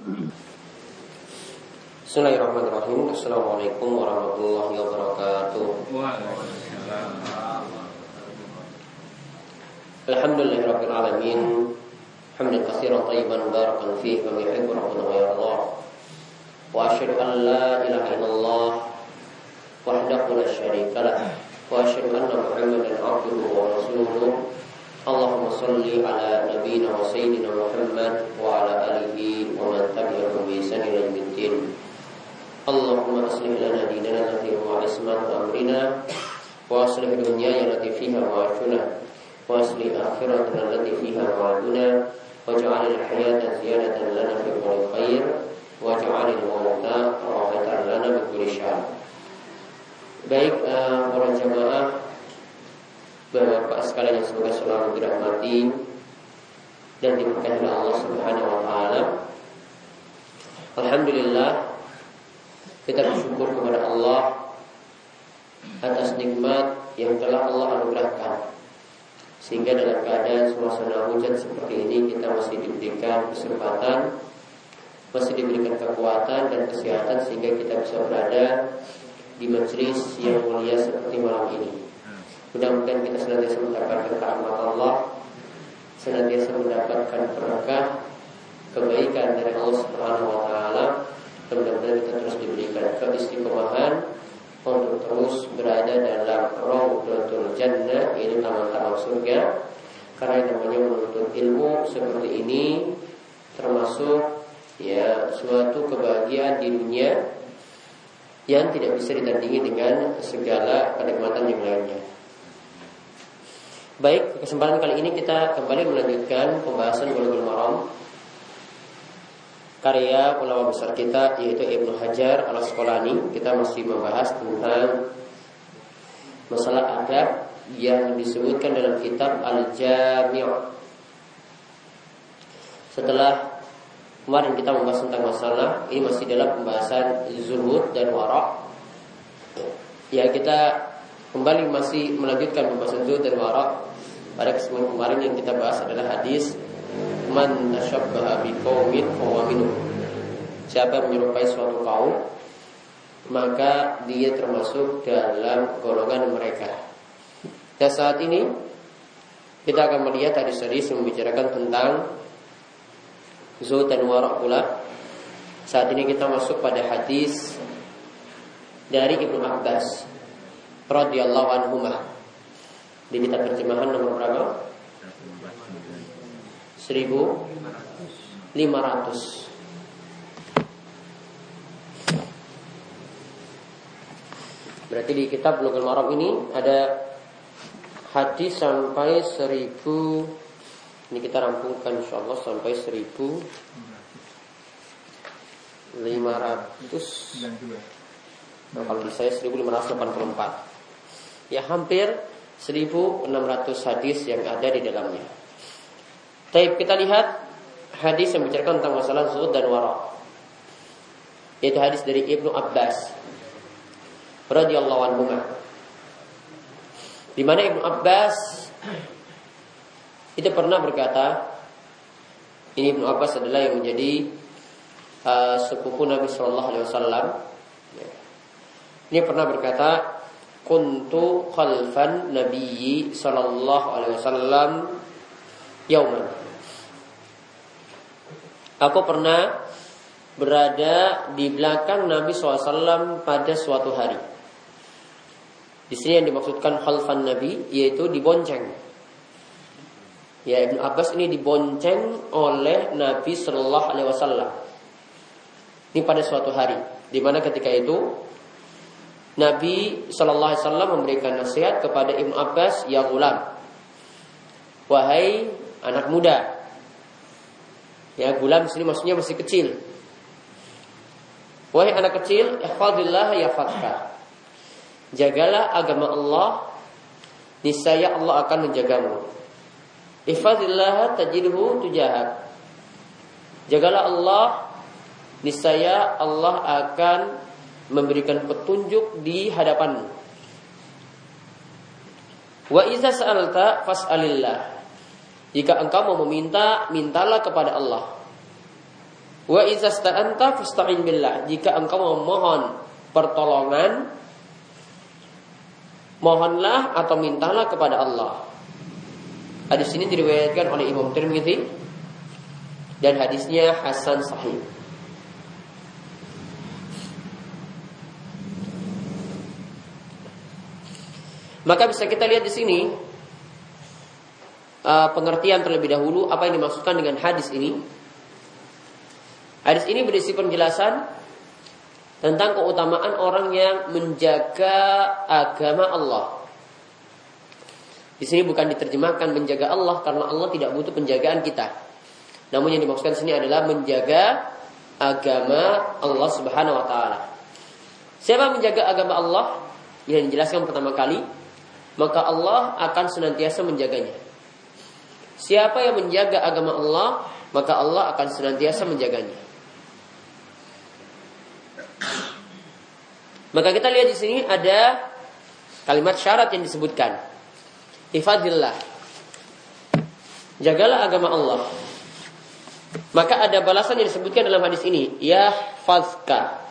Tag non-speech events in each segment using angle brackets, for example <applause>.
Bismillahirrahmanirrahim. Assalamualaikum warahmatullahi wabarakatuh. Alhamdulillahirabbil alamin. Hamdan katsiran tayyiban mubarakan fihi wa yuhibbu rabbuna wa yardah. Wa asyhadu an la ilaha illallah wahdahu la syarika lah. Wa asyhadu anna Muhammadan abduhu wa rasuluhu. Sayyidina Muhammad wa ala alihi wa man tabi'ahum bi ihsan ila yaumiddin. Allahumma aslih lana dinana allati huwa ismatu amrina wa aslih dunyaya allati fiha ma'ashuna wa aslih akhiratana allati fiha ma'aduna waj'al al-hayata ziyadatan lana fi kulli khair waj'al al-mauta rahatan lana min kulli syarr. Baik uh, para jamaah Bapak sekalian yang semoga selalu dirahmati dan diberkahi oleh Allah Subhanahu wa taala. Alhamdulillah kita bersyukur kepada Allah atas nikmat yang telah Allah anugerahkan. Sehingga dalam keadaan suasana hujan seperti ini kita masih diberikan kesempatan, masih diberikan kekuatan dan kesehatan sehingga kita bisa berada di majelis yang mulia seperti malam ini. Mudah-mudahan kita senantiasa mendapatkan rahmat Allah Senantiasa mendapatkan berkah Kebaikan dari Allah Subhanahu Wa Taala. Mudah-mudahan kita terus diberikan keistiqomahan Untuk terus berada dalam Rawdatul Jannah Ini taman-taman surga Karena yang namanya menuntut ilmu seperti ini Termasuk ya suatu kebahagiaan di dunia yang tidak bisa ditandingi dengan segala kenikmatan yang lainnya. Baik, kesempatan kali ini kita kembali melanjutkan pembahasan Bulughul Maram karya ulama besar kita yaitu Ibnu Hajar Al Asqalani. Kita masih membahas tentang masalah adab yang disebutkan dalam kitab Al Jami'. Setelah kemarin kita membahas tentang masalah ini masih dalam pembahasan zuhud dan warak. Ya kita kembali masih melanjutkan pembahasan zuhud dan warak pada kesempatan kemarin yang kita bahas adalah hadis man tashabbaha biqaumin fahuwa minhum. Siapa menyerupai suatu kaum maka dia termasuk dalam golongan mereka. Dan saat ini kita akan melihat hadis-hadis yang membicarakan tentang zuhud dan warak pula. Saat ini kita masuk pada hadis dari Ibnu Abbas radhiyallahu anhu di kitab terjemahan nomor berapa? 1500 Berarti di kitab Bulughul Maram ini ada hadis sampai 1000 ini kita rampungkan insyaallah sampai 1500 nah, kalau di saya 1584 ya hampir 1600 hadis yang ada di dalamnya. Taib kita lihat hadis yang bicara tentang masalah zuhud dan wara. Itu hadis dari Ibnu Abbas radhiyallahu anhu. Di mana Ibnu Abbas itu pernah berkata, ini Ibnu Abbas adalah yang menjadi uh, sepupu Nabi Shallallahu Alaihi Wasallam. Ini pernah berkata, kuntu khalfan nabiyyi sallallahu alaihi wasallam yauman. Aku pernah berada di belakang Nabi SAW pada suatu hari. Di sini yang dimaksudkan khalfan Nabi yaitu dibonceng. Ya Ibn Abbas ini dibonceng oleh Nabi Shallallahu Alaihi Wasallam. Ini pada suatu hari, di mana ketika itu Nabi Shallallahu Alaihi Wasallam memberikan nasihat kepada Ibnu Abbas, ya gulam, wahai anak muda. Ya gulam sini maksudnya masih kecil. Wahai anak kecil, ihfadillah ya fatka. Jagalah agama Allah, niscaya Allah akan menjagamu. Ihfadillah tajidhu tujahak. Jagalah Allah, niscaya Allah akan memberikan petunjuk di hadapanmu. Wa iza sa'alta fas'alillah. Jika engkau mau meminta, mintalah kepada Allah. Wa izasta'anta fasta'in billah. Jika engkau memohon pertolongan, mohonlah atau mintalah kepada Allah. Hadis ini diriwayatkan oleh Imam Tirmidzi dan hadisnya hasan sahih. Maka bisa kita lihat di sini uh, pengertian terlebih dahulu apa yang dimaksudkan dengan hadis ini Hadis ini berisi penjelasan tentang keutamaan orang yang menjaga agama Allah. Di sini bukan diterjemahkan menjaga Allah karena Allah tidak butuh penjagaan kita. Namun yang dimaksudkan sini adalah menjaga agama Allah Subhanahu wa taala. Siapa menjaga agama Allah? Yang dijelaskan pertama kali, maka Allah akan senantiasa menjaganya. Siapa yang menjaga agama Allah, maka Allah akan senantiasa menjaganya. Maka kita lihat di sini ada kalimat syarat yang disebutkan. Ifadillah. Jagalah agama Allah. Maka ada balasan yang disebutkan dalam hadis ini. Ya fazka.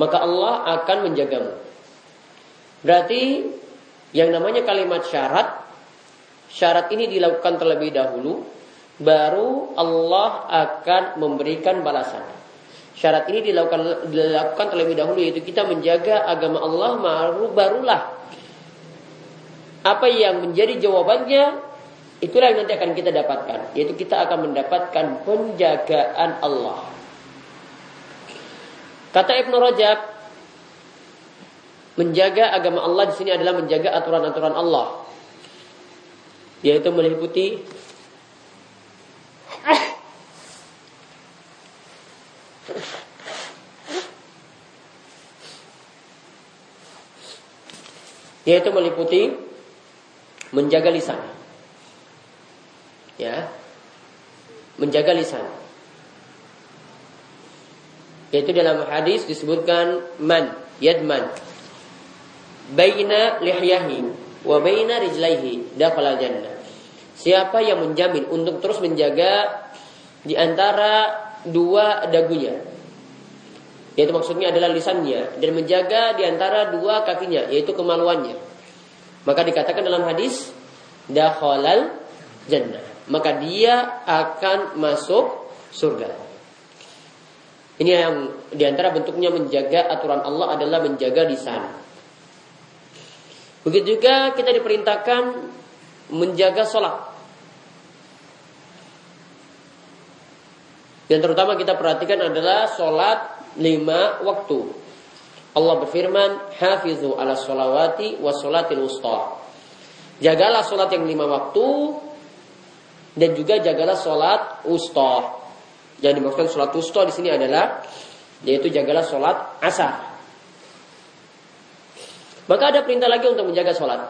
Maka Allah akan menjagamu. Berarti yang namanya kalimat syarat. Syarat ini dilakukan terlebih dahulu. Baru Allah akan memberikan balasan. Syarat ini dilakukan dilakukan terlebih dahulu yaitu kita menjaga agama Allah baru barulah apa yang menjadi jawabannya itulah yang nanti akan kita dapatkan yaitu kita akan mendapatkan penjagaan Allah. Kata Ibnu Rajab menjaga agama Allah di sini adalah menjaga aturan-aturan Allah yaitu meliputi yaitu meliputi menjaga lisan. Ya. Menjaga lisan. Yaitu dalam hadis disebutkan man, yadman. Baina lihyahi wa baina rijlaihi dakhala jannah. Siapa yang menjamin untuk terus menjaga di antara dua dagunya, yaitu maksudnya adalah lisannya dan menjaga di antara dua kakinya yaitu kemaluannya. Maka dikatakan dalam hadis dakhalal jannah. Maka dia akan masuk surga. Ini yang di antara bentuknya menjaga aturan Allah adalah menjaga lisan. Begitu juga kita diperintahkan menjaga sholat. Yang terutama kita perhatikan adalah sholat lima waktu. Allah berfirman, "Hafizu ala sholawati wa sholatil wusta." Jagalah sholat yang lima waktu dan juga jagalah sholat wusta. Yang dimaksudkan sholat wusta di sini adalah yaitu jagalah sholat asar. Maka ada perintah lagi untuk menjaga sholat.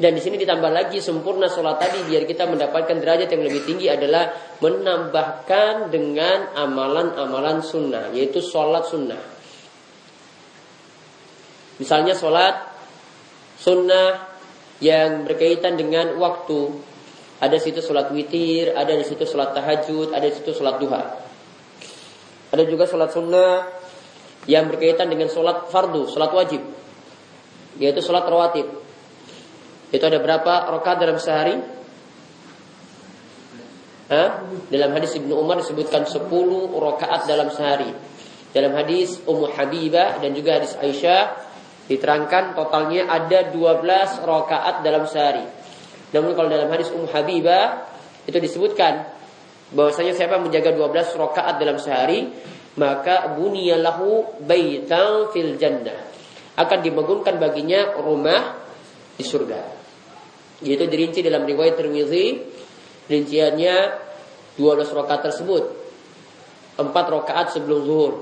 Dan di sini ditambah lagi sempurna sholat tadi biar kita mendapatkan derajat yang lebih tinggi adalah menambahkan dengan amalan-amalan sunnah yaitu sholat sunnah. Misalnya sholat sunnah yang berkaitan dengan waktu. Ada situ sholat witir, ada di situ sholat tahajud, ada di situ sholat duha. Ada juga sholat sunnah yang berkaitan dengan sholat fardu, sholat wajib. Yaitu sholat rawatib. Itu ada berapa rakaat dalam sehari? Hah? Dalam hadis Ibnu Umar disebutkan 10 rakaat dalam sehari. Dalam hadis Ummu Habibah dan juga hadis Aisyah diterangkan totalnya ada 12 rakaat dalam sehari. Namun kalau dalam hadis Ummu Habibah itu disebutkan bahwasanya siapa menjaga 12 rakaat dalam sehari maka bunyalahu baitan fil jannah akan dibangunkan baginya rumah di surga. Yaitu dirinci dalam riwayat Tirmizi rinciannya 12 rakaat tersebut. 4 rakaat sebelum zuhur.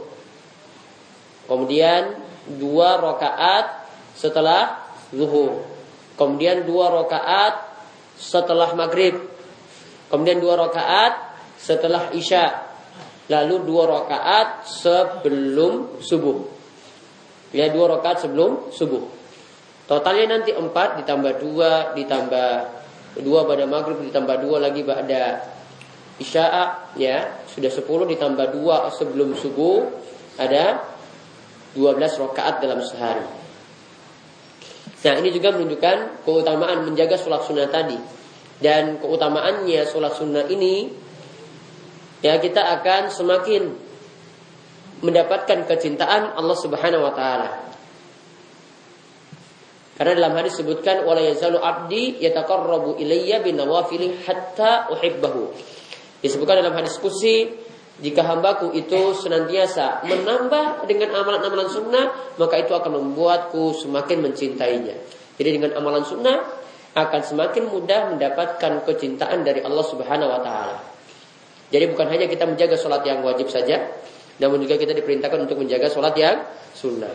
Kemudian 2 rakaat setelah zuhur. Kemudian 2 rakaat setelah maghrib. Kemudian 2 rakaat setelah isya. Lalu 2 rakaat sebelum subuh. Ya, 2 rakaat sebelum subuh. Totalnya nanti empat ditambah dua ditambah dua pada maghrib ditambah dua lagi pada isya ya sudah 10 ditambah 2 sebelum subuh ada 12 rakaat dalam sehari. Nah ini juga menunjukkan keutamaan menjaga sholat sunnah tadi dan keutamaannya sholat sunnah ini ya kita akan semakin mendapatkan kecintaan Allah Subhanahu Wa Taala. Karena dalam hadis disebutkan wala yazalu abdi yataqarrabu ilayya bin nawafil hatta uhibbahu. Disebutkan dalam hadis kursi jika hambaku itu senantiasa menambah dengan amalan-amalan sunnah, maka itu akan membuatku semakin mencintainya. Jadi dengan amalan sunnah akan semakin mudah mendapatkan kecintaan dari Allah Subhanahu wa taala. Jadi bukan hanya kita menjaga sholat yang wajib saja, namun juga kita diperintahkan untuk menjaga sholat yang sunnah.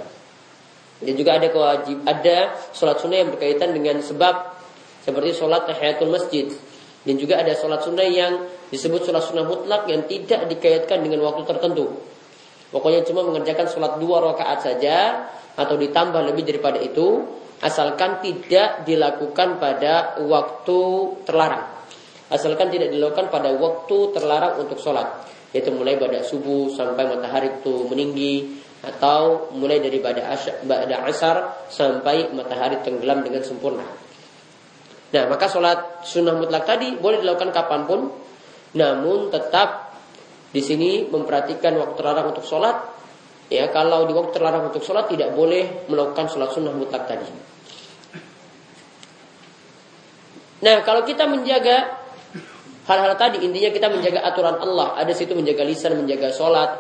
Dan juga ada kewajib, ada sholat sunnah yang berkaitan dengan sebab seperti sholat tahiyatul masjid. Dan juga ada sholat sunnah yang disebut sholat sunnah mutlak yang tidak dikaitkan dengan waktu tertentu. Pokoknya cuma mengerjakan sholat dua rakaat saja atau ditambah lebih daripada itu, asalkan tidak dilakukan pada waktu terlarang. Asalkan tidak dilakukan pada waktu terlarang untuk sholat, yaitu mulai pada subuh sampai matahari itu meninggi, atau mulai dari pada asar sampai matahari tenggelam dengan sempurna. Nah, maka sholat sunnah mutlak tadi boleh dilakukan kapan pun, namun tetap di sini memperhatikan waktu terlarang untuk sholat. Ya, kalau di waktu terlarang untuk sholat tidak boleh melakukan sholat sunnah mutlak tadi. Nah, kalau kita menjaga hal-hal tadi, intinya kita menjaga aturan Allah. Ada situ menjaga lisan, menjaga sholat,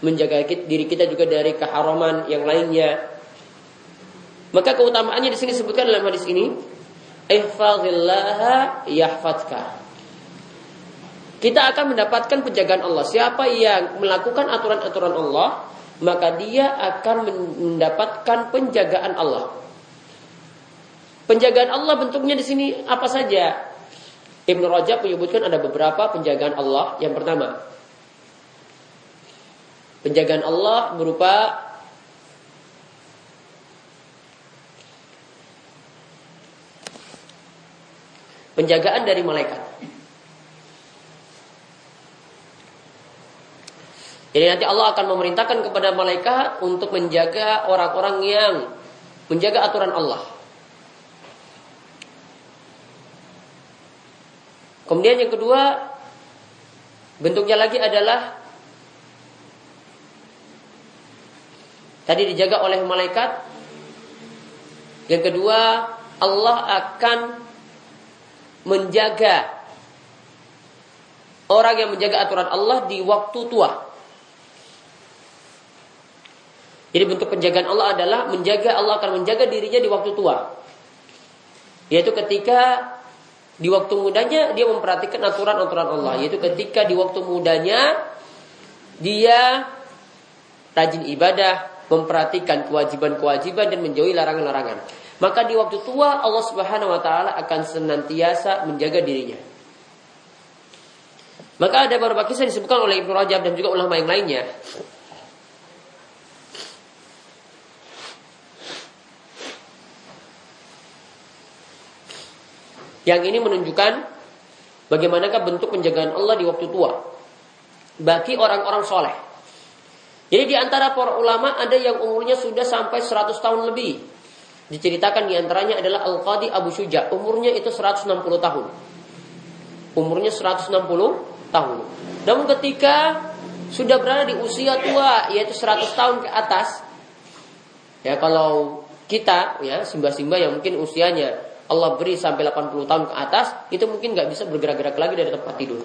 menjaga diri kita juga dari keharaman yang lainnya. Maka keutamaannya di sini disebutkan dalam hadis ini. Kita akan mendapatkan penjagaan Allah. Siapa yang melakukan aturan-aturan Allah, maka dia akan mendapatkan penjagaan Allah. Penjagaan Allah bentuknya di sini apa saja? Ibnu Rajab menyebutkan ada beberapa penjagaan Allah. Yang pertama, penjagaan Allah berupa penjagaan dari malaikat. Jadi nanti Allah akan memerintahkan kepada malaikat untuk menjaga orang-orang yang menjaga aturan Allah. Kemudian yang kedua, bentuknya lagi adalah tadi dijaga oleh malaikat. Yang kedua, Allah akan menjaga orang yang menjaga aturan Allah di waktu tua. Jadi bentuk penjagaan Allah adalah menjaga Allah akan menjaga dirinya di waktu tua. Yaitu ketika di waktu mudanya dia memperhatikan aturan-aturan Allah. Yaitu ketika di waktu mudanya dia rajin ibadah, memperhatikan kewajiban-kewajiban dan menjauhi larangan-larangan. Maka di waktu tua Allah Subhanahu wa taala akan senantiasa menjaga dirinya. Maka ada beberapa kisah disebutkan oleh Ibnu Rajab dan juga ulama yang lainnya. Yang ini menunjukkan bagaimanakah bentuk penjagaan Allah di waktu tua bagi orang-orang soleh. Jadi di antara para ulama ada yang umurnya sudah sampai 100 tahun lebih. Diceritakan di antaranya adalah Al-Qadi Abu Syuja. Umurnya itu 160 tahun. Umurnya 160 tahun. Namun ketika sudah berada di usia tua, yaitu 100 tahun ke atas, ya kalau kita ya simba-simba yang mungkin usianya Allah beri sampai 80 tahun ke atas, itu mungkin nggak bisa bergerak-gerak lagi dari tempat tidur.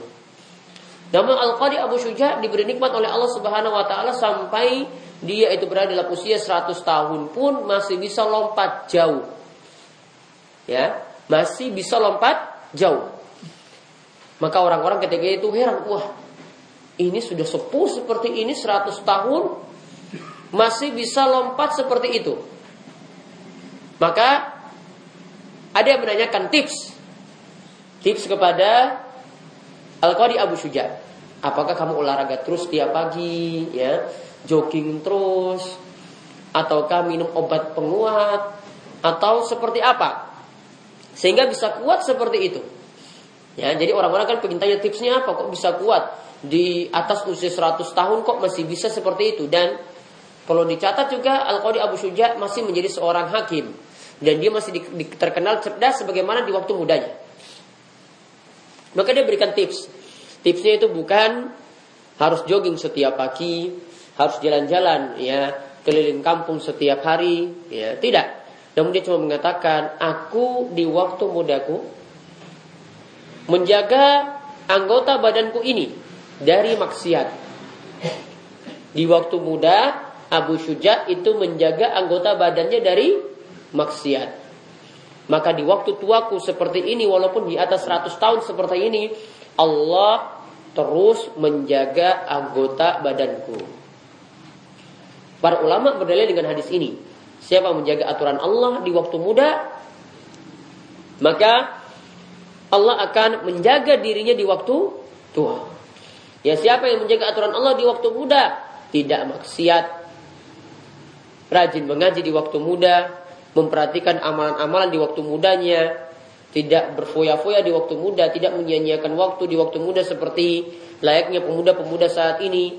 Namun Al-Qadi Abu Syuja diberi nikmat oleh Allah Subhanahu wa taala sampai dia itu berada dalam usia 100 tahun pun masih bisa lompat jauh. Ya, masih bisa lompat jauh. Maka orang-orang ketika itu heran, wah, ini sudah sepuh seperti ini 100 tahun masih bisa lompat seperti itu. Maka ada yang menanyakan tips. Tips kepada Al-Qadi Abu Suja. Apakah kamu olahraga terus tiap pagi ya? jogging terus, ataukah minum obat penguat, atau seperti apa, sehingga bisa kuat seperti itu. Ya, jadi orang-orang kan pengen tanya tipsnya apa kok bisa kuat di atas usia 100 tahun kok masih bisa seperti itu dan perlu dicatat juga Al-Qadi Abu Suja masih menjadi seorang hakim dan dia masih di, terkenal cerdas sebagaimana di waktu mudanya. Maka dia berikan tips. Tipsnya itu bukan harus jogging setiap pagi, harus jalan-jalan ya keliling kampung setiap hari, ya tidak. Namun dia cuma mengatakan, aku di waktu mudaku menjaga anggota badanku ini dari maksiat. Di waktu muda Abu Syuja itu menjaga anggota badannya dari maksiat. Maka di waktu tuaku seperti ini walaupun di atas 100 tahun seperti ini Allah terus menjaga anggota badanku. Para ulama berdalil dengan hadis ini. Siapa menjaga aturan Allah di waktu muda, maka Allah akan menjaga dirinya di waktu tua. Ya siapa yang menjaga aturan Allah di waktu muda, tidak maksiat, rajin mengaji di waktu muda, memperhatikan amalan-amalan di waktu mudanya, tidak berfoya-foya di waktu muda, tidak menyia-nyiakan waktu di waktu muda seperti layaknya pemuda-pemuda saat ini.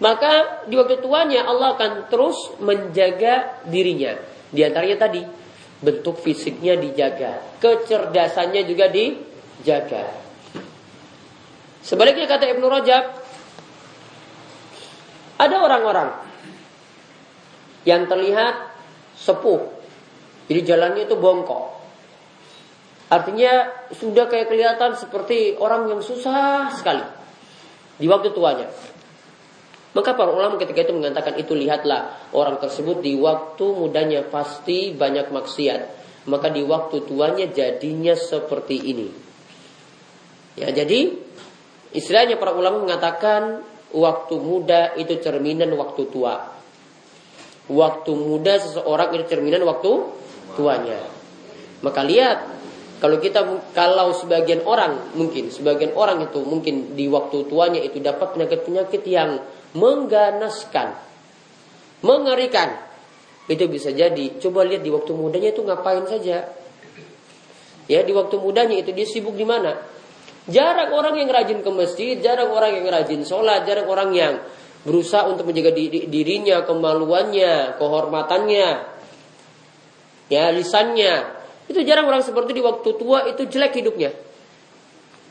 Maka di waktu tuanya Allah akan terus menjaga dirinya. Di antaranya tadi bentuk fisiknya dijaga, kecerdasannya juga dijaga. Sebaliknya kata Ibnu Rajab, ada orang-orang yang terlihat sepuh, jadi jalannya itu bongkok. Artinya sudah kayak kelihatan seperti orang yang susah sekali di waktu tuanya. Maka para ulama ketika itu mengatakan itu lihatlah orang tersebut di waktu mudanya pasti banyak maksiat. Maka di waktu tuanya jadinya seperti ini. Ya jadi istilahnya para ulama mengatakan waktu muda itu cerminan waktu tua. Waktu muda seseorang itu cerminan waktu tuanya. Maka lihat kalau kita kalau sebagian orang mungkin sebagian orang itu mungkin di waktu tuanya itu dapat penyakit-penyakit yang mengganaskan, mengerikan. Itu bisa jadi. Coba lihat di waktu mudanya itu ngapain saja. Ya, di waktu mudanya itu dia sibuk di mana? Jarang orang yang rajin ke masjid, jarang orang yang rajin sholat, jarang orang yang berusaha untuk menjaga dirinya, kemaluannya, kehormatannya, ya lisannya. Itu jarang orang seperti di waktu tua itu jelek hidupnya.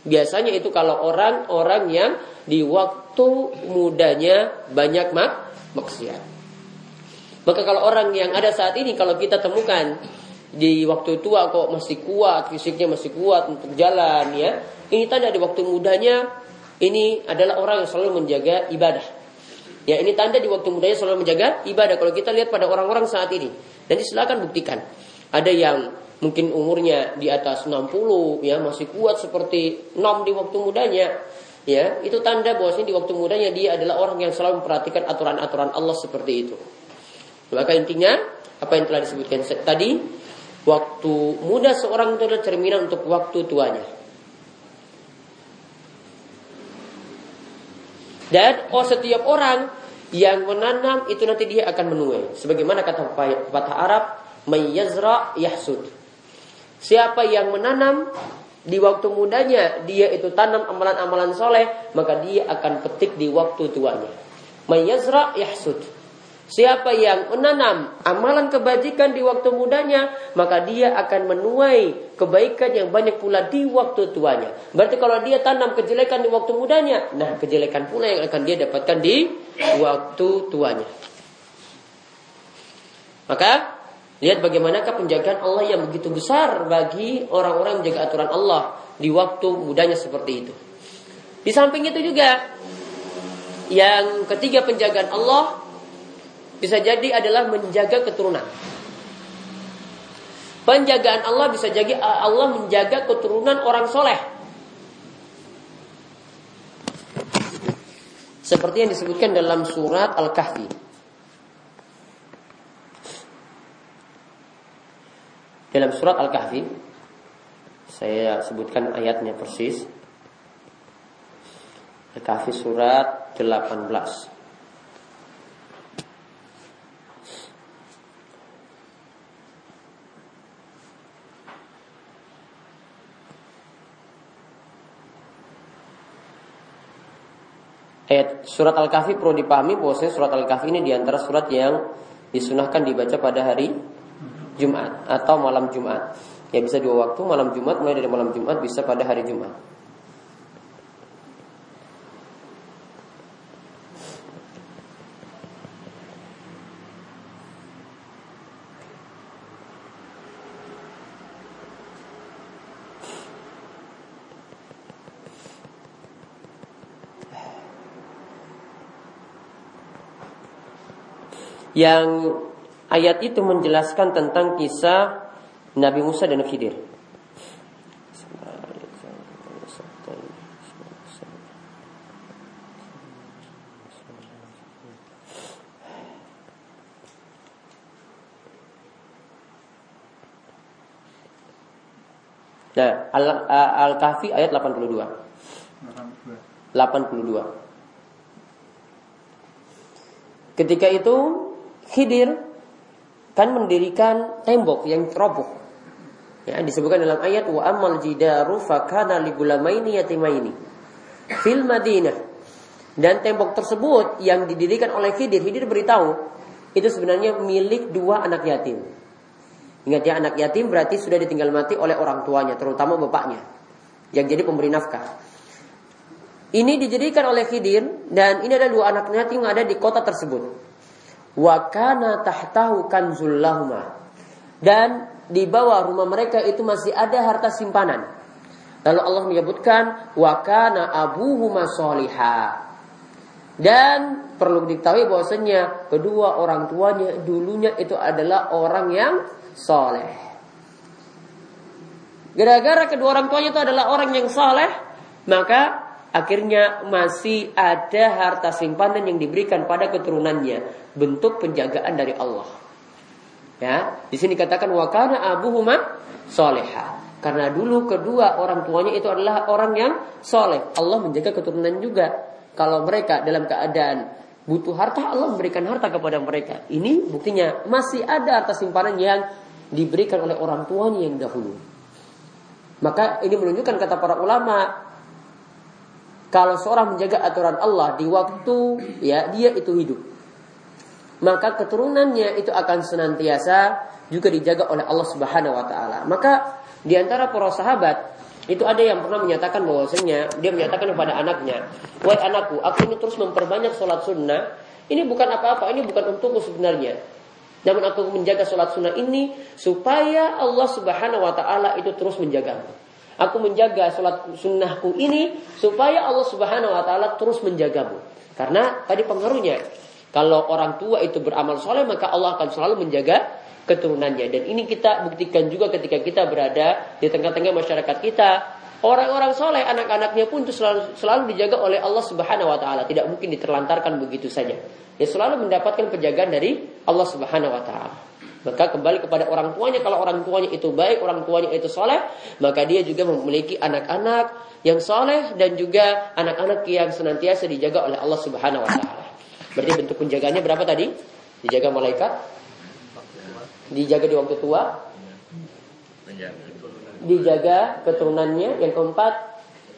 Biasanya itu kalau orang-orang yang di waktu mudanya banyak mak maksiat. Maka kalau orang yang ada saat ini kalau kita temukan di waktu tua kok masih kuat, fisiknya masih kuat untuk jalan ya. Ini tanda di waktu mudanya ini adalah orang yang selalu menjaga ibadah. Ya ini tanda di waktu mudanya selalu menjaga ibadah. Kalau kita lihat pada orang-orang saat ini. Dan silakan buktikan. Ada yang mungkin umurnya di atas 60 ya masih kuat seperti nom di waktu mudanya ya. Itu tanda bahwasanya di waktu mudanya dia adalah orang yang selalu memperhatikan aturan-aturan Allah seperti itu. Maka intinya apa yang telah disebutkan tadi waktu muda seorang itu adalah cerminan untuk waktu tuanya. Dan oh setiap orang yang menanam itu nanti dia akan menuai sebagaimana kata pepatah Arab mayyazra yahsud Siapa yang menanam di waktu mudanya dia itu tanam amalan-amalan soleh maka dia akan petik di waktu tuanya. Mayazra yahsud. Siapa yang menanam amalan kebajikan di waktu mudanya, maka dia akan menuai kebaikan yang banyak pula di waktu tuanya. Berarti kalau dia tanam kejelekan di waktu mudanya, nah kejelekan pula yang akan dia dapatkan di waktu tuanya. Maka Lihat bagaimanakah penjagaan Allah yang begitu besar bagi orang-orang menjaga aturan Allah di waktu mudanya seperti itu. Di samping itu juga yang ketiga penjagaan Allah bisa jadi adalah menjaga keturunan. Penjagaan Allah bisa jadi Allah menjaga keturunan orang soleh. Seperti yang disebutkan dalam surat Al-Kahfi. Dalam surat Al-Kahfi saya sebutkan ayatnya persis. Al-Kahfi surat 18. Ayat surat Al-Kahfi perlu dipahami bahwasanya surat Al-Kahfi ini di antara surat yang disunahkan dibaca pada hari Jumat atau malam Jumat. Ya bisa dua waktu, malam Jumat mulai dari malam Jumat bisa pada hari Jumat. Yang ayat itu menjelaskan tentang kisah Nabi Musa dan Khidir. Nah, Al-Kahfi ayat 82. 82. 82. Ketika itu Khidir kan mendirikan tembok yang roboh. Ya, disebutkan dalam ayat wa amal jidaru fakana ligulamaini yatimaini fil Madinah. Dan tembok tersebut yang didirikan oleh Khidir, Khidir beritahu itu sebenarnya milik dua anak yatim. Ingat ya anak yatim berarti sudah ditinggal mati oleh orang tuanya, terutama bapaknya yang jadi pemberi nafkah. Ini dijadikan oleh Khidir dan ini ada dua anak yatim yang ada di kota tersebut wa kana tahtahu kanzul. Dan di bawah rumah mereka itu masih ada harta simpanan. Lalu Allah menyebutkan wa kana abuhuma soliha. Dan perlu diketahui bahwasanya kedua orang tuanya dulunya itu adalah orang yang soleh. Gara-gara kedua orang tuanya itu adalah orang yang soleh, maka akhirnya masih ada harta simpanan yang diberikan pada keturunannya bentuk penjagaan dari Allah. Ya di sini katakan wakana abuhuma soleha. Karena dulu kedua orang tuanya itu adalah orang yang soleh. Allah menjaga keturunan juga. Kalau mereka dalam keadaan butuh harta Allah memberikan harta kepada mereka. Ini buktinya masih ada harta simpanan yang diberikan oleh orang tuanya yang dahulu. Maka ini menunjukkan kata para ulama kalau seorang menjaga aturan Allah di waktu ya dia itu hidup, maka keturunannya itu akan senantiasa juga dijaga oleh Allah Subhanahu wa taala. Maka di antara para sahabat itu ada yang pernah menyatakan bahwasanya dia menyatakan kepada anaknya, "Wahai anakku, aku ini terus memperbanyak sholat sunnah. Ini bukan apa-apa, ini bukan untukku sebenarnya. Namun aku menjaga sholat sunnah ini supaya Allah Subhanahu wa taala itu terus menjagamu." Aku menjaga sholat sunnahku ini supaya Allah Subhanahu Wa Taala terus menjagamu. Karena tadi pengaruhnya, kalau orang tua itu beramal soleh maka Allah akan selalu menjaga keturunannya. Dan ini kita buktikan juga ketika kita berada di tengah-tengah masyarakat kita. Orang-orang soleh, anak-anaknya pun itu selalu, selalu dijaga oleh Allah Subhanahu Wa Taala. Tidak mungkin diterlantarkan begitu saja. Dia selalu mendapatkan penjagaan dari Allah Subhanahu Wa Taala. Maka kembali kepada orang tuanya. Kalau orang tuanya itu baik, orang tuanya itu soleh, maka dia juga memiliki anak-anak yang soleh dan juga anak-anak yang senantiasa dijaga oleh Allah Subhanahu Wa Taala. Berarti bentuk penjagaannya berapa tadi? Dijaga malaikat, dijaga di waktu tua, dijaga keturunannya. Yang keempat,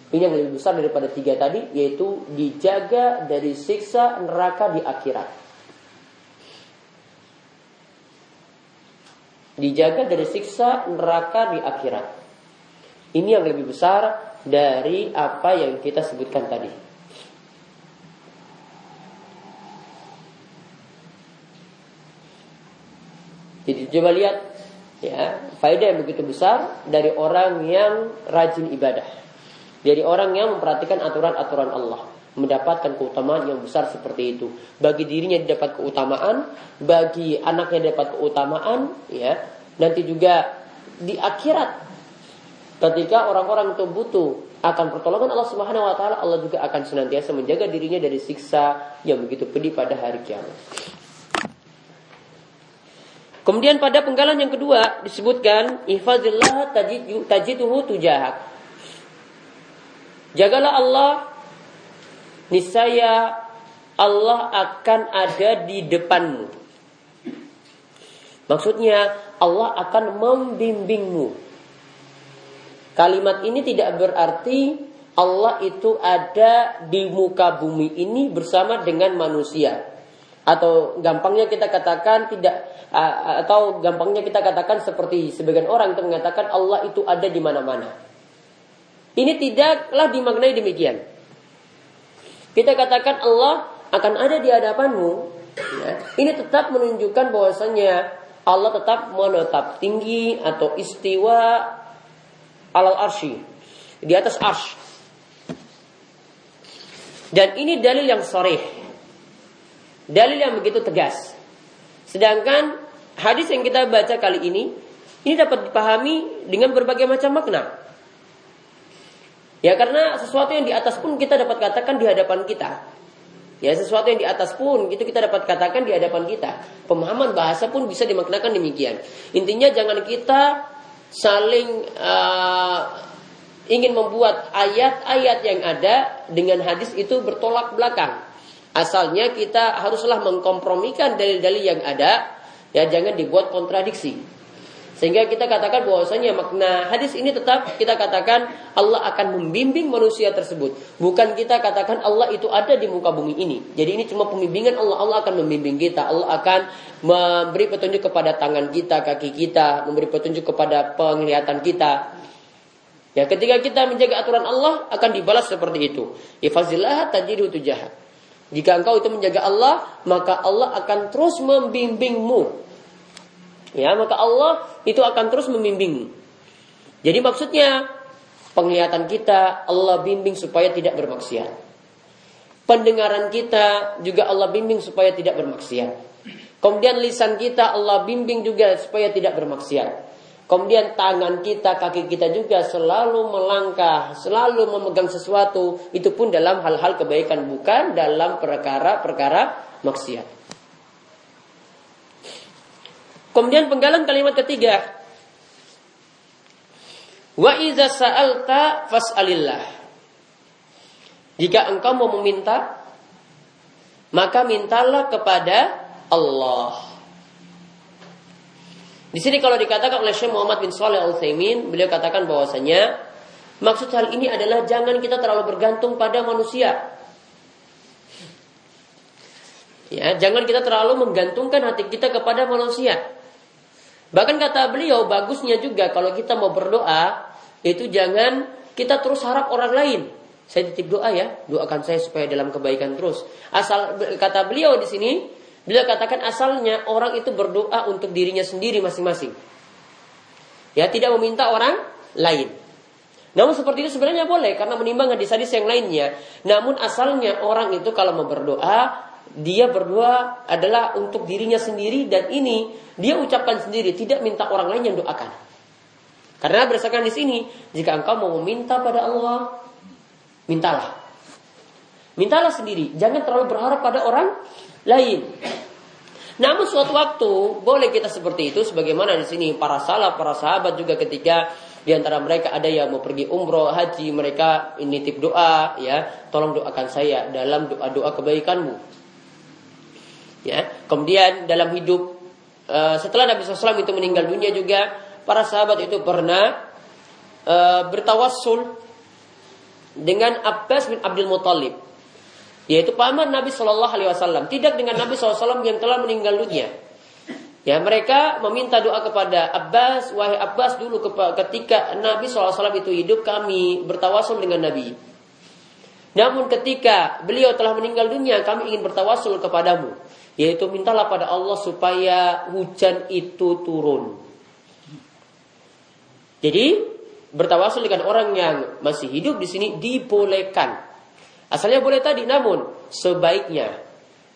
ini yang lebih besar daripada tiga tadi, yaitu dijaga dari siksa neraka di akhirat. Dijaga dari siksa neraka di akhirat. Ini yang lebih besar dari apa yang kita sebutkan tadi. Jadi coba lihat ya, faedah yang begitu besar dari orang yang rajin ibadah. Dari orang yang memperhatikan aturan-aturan Allah mendapatkan keutamaan yang besar seperti itu. Bagi dirinya dapat keutamaan, bagi anaknya dapat keutamaan, ya. Nanti juga di akhirat ketika orang-orang itu butuh akan pertolongan Allah Subhanahu wa taala, Allah juga akan senantiasa menjaga dirinya dari siksa yang begitu pedih pada hari kiamat. Kemudian pada penggalan yang kedua disebutkan ihfazillah tajiduhu tujahak. Jagalah Allah niscaya Allah akan ada di depanmu. Maksudnya Allah akan membimbingmu. Kalimat ini tidak berarti Allah itu ada di muka bumi ini bersama dengan manusia. Atau gampangnya kita katakan tidak atau gampangnya kita katakan seperti sebagian orang itu mengatakan Allah itu ada di mana-mana. Ini tidaklah dimaknai demikian. Kita katakan Allah akan ada di hadapanmu. Ya. Ini tetap menunjukkan bahwasanya Allah tetap menetap tinggi atau istiwa alal arsy di atas arsy dan ini dalil yang soreh. Dalil yang begitu tegas. Sedangkan hadis yang kita baca kali ini, ini dapat dipahami dengan berbagai macam makna. Ya karena sesuatu yang di atas pun kita dapat katakan di hadapan kita. Ya sesuatu yang di atas pun itu kita dapat katakan di hadapan kita. Pemahaman bahasa pun bisa dimaknakan demikian. Intinya jangan kita saling uh, ingin membuat ayat-ayat yang ada dengan hadis itu bertolak belakang. Asalnya kita haruslah mengkompromikan dalil-dalil yang ada, ya jangan dibuat kontradiksi. Sehingga kita katakan bahwasanya makna hadis ini tetap kita katakan Allah akan membimbing manusia tersebut. Bukan kita katakan Allah itu ada di muka bumi ini. Jadi ini cuma pembimbingan Allah. Allah akan membimbing kita. Allah akan memberi petunjuk kepada tangan kita, kaki kita, memberi petunjuk kepada penglihatan kita. Ya, ketika kita menjaga aturan Allah akan dibalas seperti itu. Ifazillah tajidu tujah. Jika engkau itu menjaga Allah, maka Allah akan terus membimbingmu. Ya, maka Allah itu akan terus membimbingmu. Jadi maksudnya penglihatan kita Allah bimbing supaya tidak bermaksiat. Pendengaran kita juga Allah bimbing supaya tidak bermaksiat. Kemudian lisan kita Allah bimbing juga supaya tidak bermaksiat. Kemudian tangan kita, kaki kita juga selalu melangkah, selalu memegang sesuatu. Itu pun dalam hal-hal kebaikan, bukan dalam perkara-perkara maksiat. Kemudian penggalan kalimat ketiga. Wa iza sa'alta fas'alillah. Jika engkau mau meminta, maka mintalah kepada Allah. Di sini kalau dikatakan oleh Syekh Muhammad bin Saleh Al Utsaimin, beliau katakan bahwasanya maksud hal ini adalah jangan kita terlalu bergantung pada manusia. Ya, jangan kita terlalu menggantungkan hati kita kepada manusia. Bahkan kata beliau bagusnya juga kalau kita mau berdoa itu jangan kita terus harap orang lain. Saya titip doa ya, doakan saya supaya dalam kebaikan terus. Asal kata beliau di sini Beliau katakan asalnya orang itu berdoa untuk dirinya sendiri masing-masing. Ya, tidak meminta orang lain. Namun seperti itu sebenarnya boleh karena menimbang hadis-hadis yang lainnya. Namun asalnya orang itu kalau mau berdoa, dia berdoa adalah untuk dirinya sendiri dan ini dia ucapkan sendiri, tidak minta orang lain yang doakan. Karena berdasarkan di sini, jika engkau mau meminta pada Allah, mintalah. Mintalah sendiri, jangan terlalu berharap pada orang lain. Namun suatu waktu boleh kita seperti itu sebagaimana di sini para salaf, para sahabat juga ketika di antara mereka ada yang mau pergi umroh, haji, mereka ini tip doa ya, tolong doakan saya dalam doa-doa kebaikanmu. Ya, kemudian dalam hidup uh, setelah Nabi SAW itu meninggal dunia juga para sahabat itu pernah uh, bertawassul dengan Abbas bin Abdul Muthalib yaitu paman Nabi Shallallahu Alaihi Wasallam, tidak dengan Nabi SAW yang telah meninggal dunia. Ya mereka meminta doa kepada Abbas, wahai Abbas dulu ketika Nabi SAW itu hidup kami bertawasul dengan Nabi. Namun ketika beliau telah meninggal dunia kami ingin bertawasul kepadamu. Yaitu mintalah pada Allah supaya hujan itu turun. Jadi bertawasul dengan orang yang masih hidup di sini dibolehkan. Asalnya boleh tadi, namun sebaiknya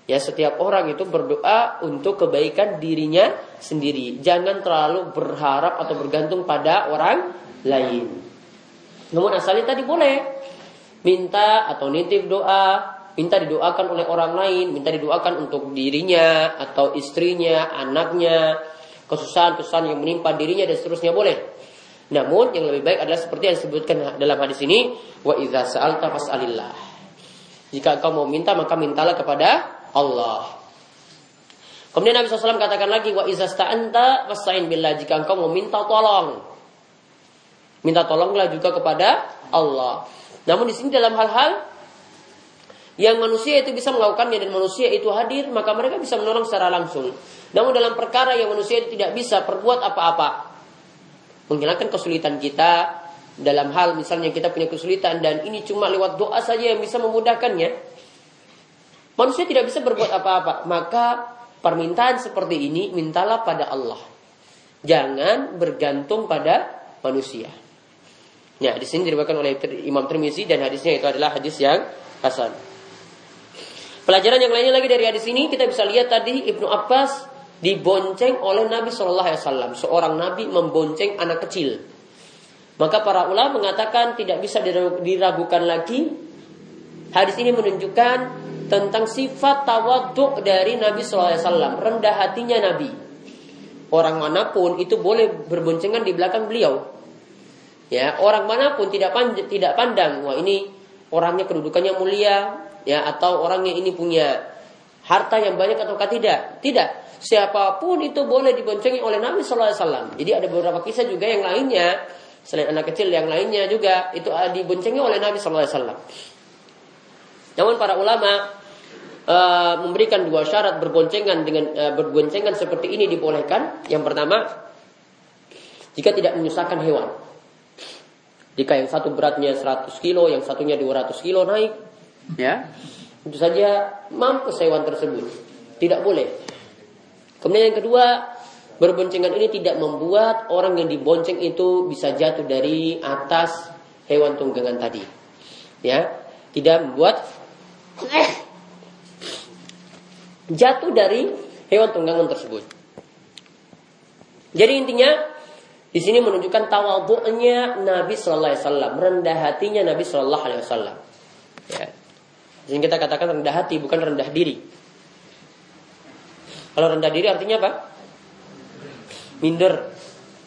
ya setiap orang itu berdoa untuk kebaikan dirinya sendiri. Jangan terlalu berharap atau bergantung pada orang lain. Namun asalnya tadi boleh minta atau nitip doa, minta didoakan oleh orang lain, minta didoakan untuk dirinya atau istrinya, anaknya, kesusahan-kesusahan yang menimpa dirinya dan seterusnya boleh. Namun yang lebih baik adalah seperti yang disebutkan dalam hadis ini, wa idza sa'alta fas'alillah. Jika engkau mau minta maka mintalah kepada Allah. Kemudian Nabi SAW katakan lagi wa izasta'anta wasta'in billah jika engkau mau minta tolong. Minta tolonglah juga kepada Allah. Namun di sini dalam hal-hal yang manusia itu bisa melakukannya dan manusia itu hadir, maka mereka bisa menolong secara langsung. Namun dalam perkara yang manusia itu tidak bisa perbuat apa-apa, menghilangkan kesulitan kita dalam hal misalnya kita punya kesulitan dan ini cuma lewat doa saja yang bisa memudahkannya, manusia tidak bisa berbuat apa-apa. Maka permintaan seperti ini mintalah pada Allah. Jangan bergantung pada manusia. Nah, di sini diriwayatkan oleh Imam Tirmizi dan hadisnya itu adalah hadis yang hasan. Pelajaran yang lainnya lagi dari hadis ini kita bisa lihat tadi Ibnu Abbas dibonceng oleh Nabi Shallallahu Alaihi Wasallam. Seorang Nabi membonceng anak kecil. Maka para ulama mengatakan tidak bisa diragukan lagi. Hadis ini menunjukkan tentang sifat tawaduk dari Nabi Shallallahu Alaihi Wasallam, rendah hatinya Nabi. Orang mana pun itu boleh berboncengan di belakang beliau. Ya, orang mana pun tidak pandang, tidak pandang, wah ini orangnya kedudukannya mulia, ya atau orang yang ini punya harta yang banyak atau tidak. Tidak. Siapa pun itu boleh diboncengi oleh Nabi Sallallahu Alaihi Wasallam. Jadi ada beberapa kisah juga yang lainnya selain anak kecil yang lainnya juga itu diboncengi oleh Nabi Sallallahu Alaihi Wasallam. Namun para ulama uh, memberikan dua syarat berboncengan dengan uh, berboncengan seperti ini dibolehkan. Yang pertama, jika tidak menyusahkan hewan. Jika yang satu beratnya 100 kilo, yang satunya 200 kilo naik, Ya. Itu saja mampu hewan tersebut. Tidak boleh. Kemudian yang kedua, berboncengan ini tidak membuat orang yang dibonceng itu bisa jatuh dari atas hewan tunggangan tadi. Ya, tidak membuat jatuh dari hewan tunggangan tersebut. Jadi intinya di sini menunjukkan tawadhu'nya Nabi Sallallahu Alaihi Wasallam, rendah hatinya Nabi Sallallahu Alaihi Wasallam. Ya. Yang kita katakan rendah hati bukan rendah diri. Kalau rendah diri artinya apa? Minder.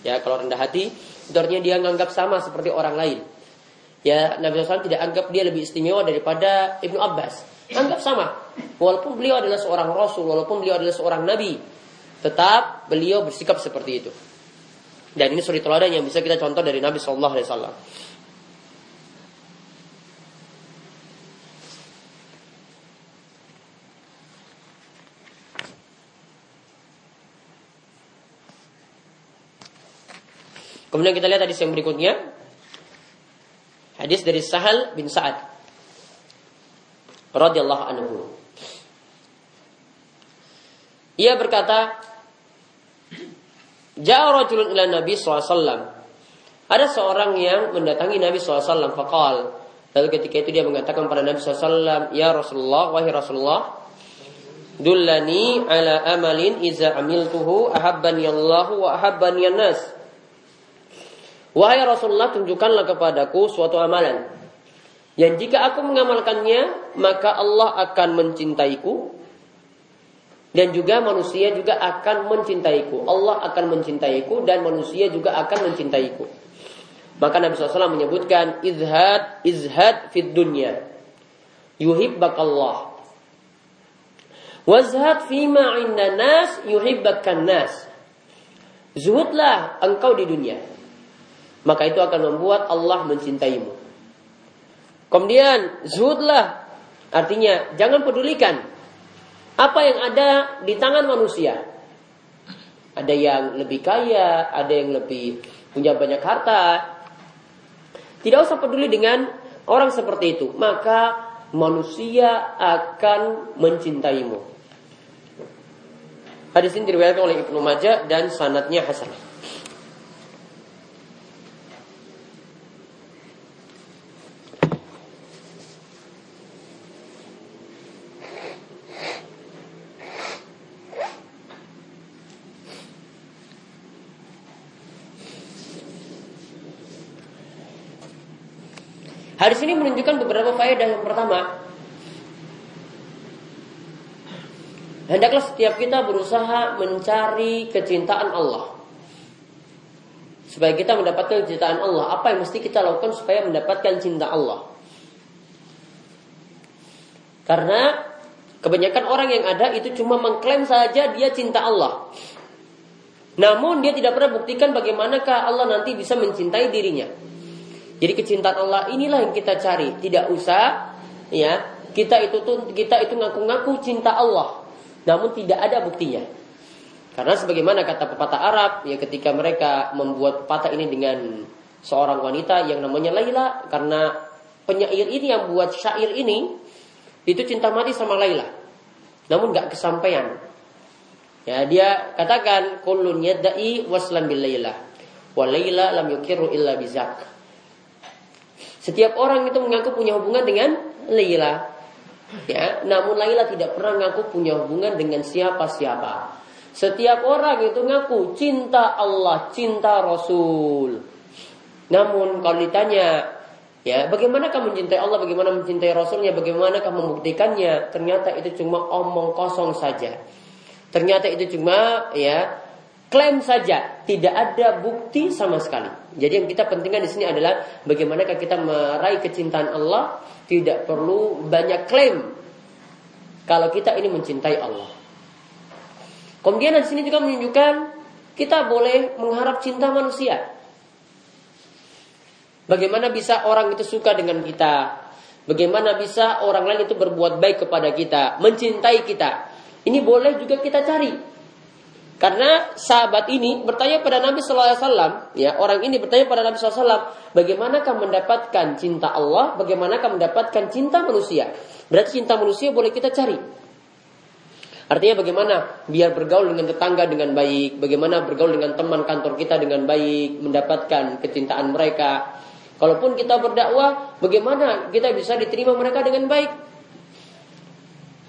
Ya, kalau rendah hati itu artinya dia menganggap sama seperti orang lain. Ya, Nabi SAW tidak anggap dia lebih istimewa daripada Ibnu Abbas. Anggap sama. Walaupun beliau adalah seorang rasul, walaupun beliau adalah seorang nabi, tetap beliau bersikap seperti itu. Dan ini suri teladan yang bisa kita contoh dari Nabi Shallallahu Alaihi Wasallam. Kemudian kita lihat hadis yang berikutnya. Hadis dari Sahal bin Sa'ad. radhiyallahu anhu. Ia berkata, Ja'a rajulun ila Nabi SAW. Ada seorang yang mendatangi Nabi SAW. Fakal. Lalu ketika itu dia mengatakan pada Nabi SAW, Ya Rasulullah, wahai Rasulullah, Dullani ala amalin iza amiltuhu ahabbani Allah wa ahabbani nas. Wahai Rasulullah tunjukkanlah kepadaku suatu amalan. Yang jika aku mengamalkannya Maka Allah akan mencintaiku. Dan juga manusia juga akan mencintaiku. Allah akan mencintaiku Dan manusia juga akan mencintaiku. Maka Nabi SAW menyebutkan Izhad, izhad fid dunya. Yuhibbak Allah. Wazhad fima inda nas Yuhibbakan nas. Zuhudlah engkau di dunia maka itu akan membuat Allah mencintaimu. Kemudian zuhudlah artinya jangan pedulikan apa yang ada di tangan manusia. Ada yang lebih kaya, ada yang lebih punya banyak harta. Tidak usah peduli dengan orang seperti itu, maka manusia akan mencintaimu. Hadis ini diriwayatkan oleh Ibnu Majah dan sanatnya hasan. Hadis ini menunjukkan beberapa faedah yang pertama. Hendaklah setiap kita berusaha mencari kecintaan Allah. Supaya kita mendapatkan kecintaan Allah. Apa yang mesti kita lakukan supaya mendapatkan cinta Allah? Karena kebanyakan orang yang ada itu cuma mengklaim saja dia cinta Allah. Namun dia tidak pernah buktikan bagaimanakah Allah nanti bisa mencintai dirinya. Jadi kecintaan Allah inilah yang kita cari. Tidak usah ya kita itu tuh kita itu ngaku-ngaku cinta Allah, namun tidak ada buktinya. Karena sebagaimana kata pepatah Arab, ya ketika mereka membuat pepatah ini dengan seorang wanita yang namanya Laila, karena penyair ini yang buat syair ini itu cinta mati sama Laila, namun nggak kesampaian. Ya dia katakan kulun yadai waslam bil Laila, wa Laila lam yukiru illa bizak. Setiap orang itu mengaku punya hubungan dengan Laila, ya, namun Laila tidak pernah mengaku punya hubungan dengan siapa-siapa. Setiap orang itu ngaku cinta Allah, cinta Rasul. Namun kalau ditanya, ya bagaimana kamu mencintai Allah, bagaimana mencintai Rasulnya, bagaimana kamu membuktikannya? Ternyata itu cuma omong kosong saja. Ternyata itu cuma ya klaim saja, tidak ada bukti sama sekali. Jadi yang kita pentingkan di sini adalah bagaimana kita meraih kecintaan Allah, tidak perlu banyak klaim. Kalau kita ini mencintai Allah. Kemudian di sini juga menunjukkan kita boleh mengharap cinta manusia. Bagaimana bisa orang itu suka dengan kita? Bagaimana bisa orang lain itu berbuat baik kepada kita, mencintai kita? Ini boleh juga kita cari. Karena sahabat ini bertanya pada Nabi Sallallahu Alaihi Wasallam, ya orang ini bertanya pada Nabi Sallallahu Alaihi Wasallam, bagaimanakah mendapatkan cinta Allah, bagaimanakah mendapatkan cinta manusia? Berarti cinta manusia boleh kita cari. Artinya bagaimana biar bergaul dengan tetangga dengan baik, bagaimana bergaul dengan teman kantor kita dengan baik, mendapatkan kecintaan mereka. Kalaupun kita berdakwah, bagaimana kita bisa diterima mereka dengan baik?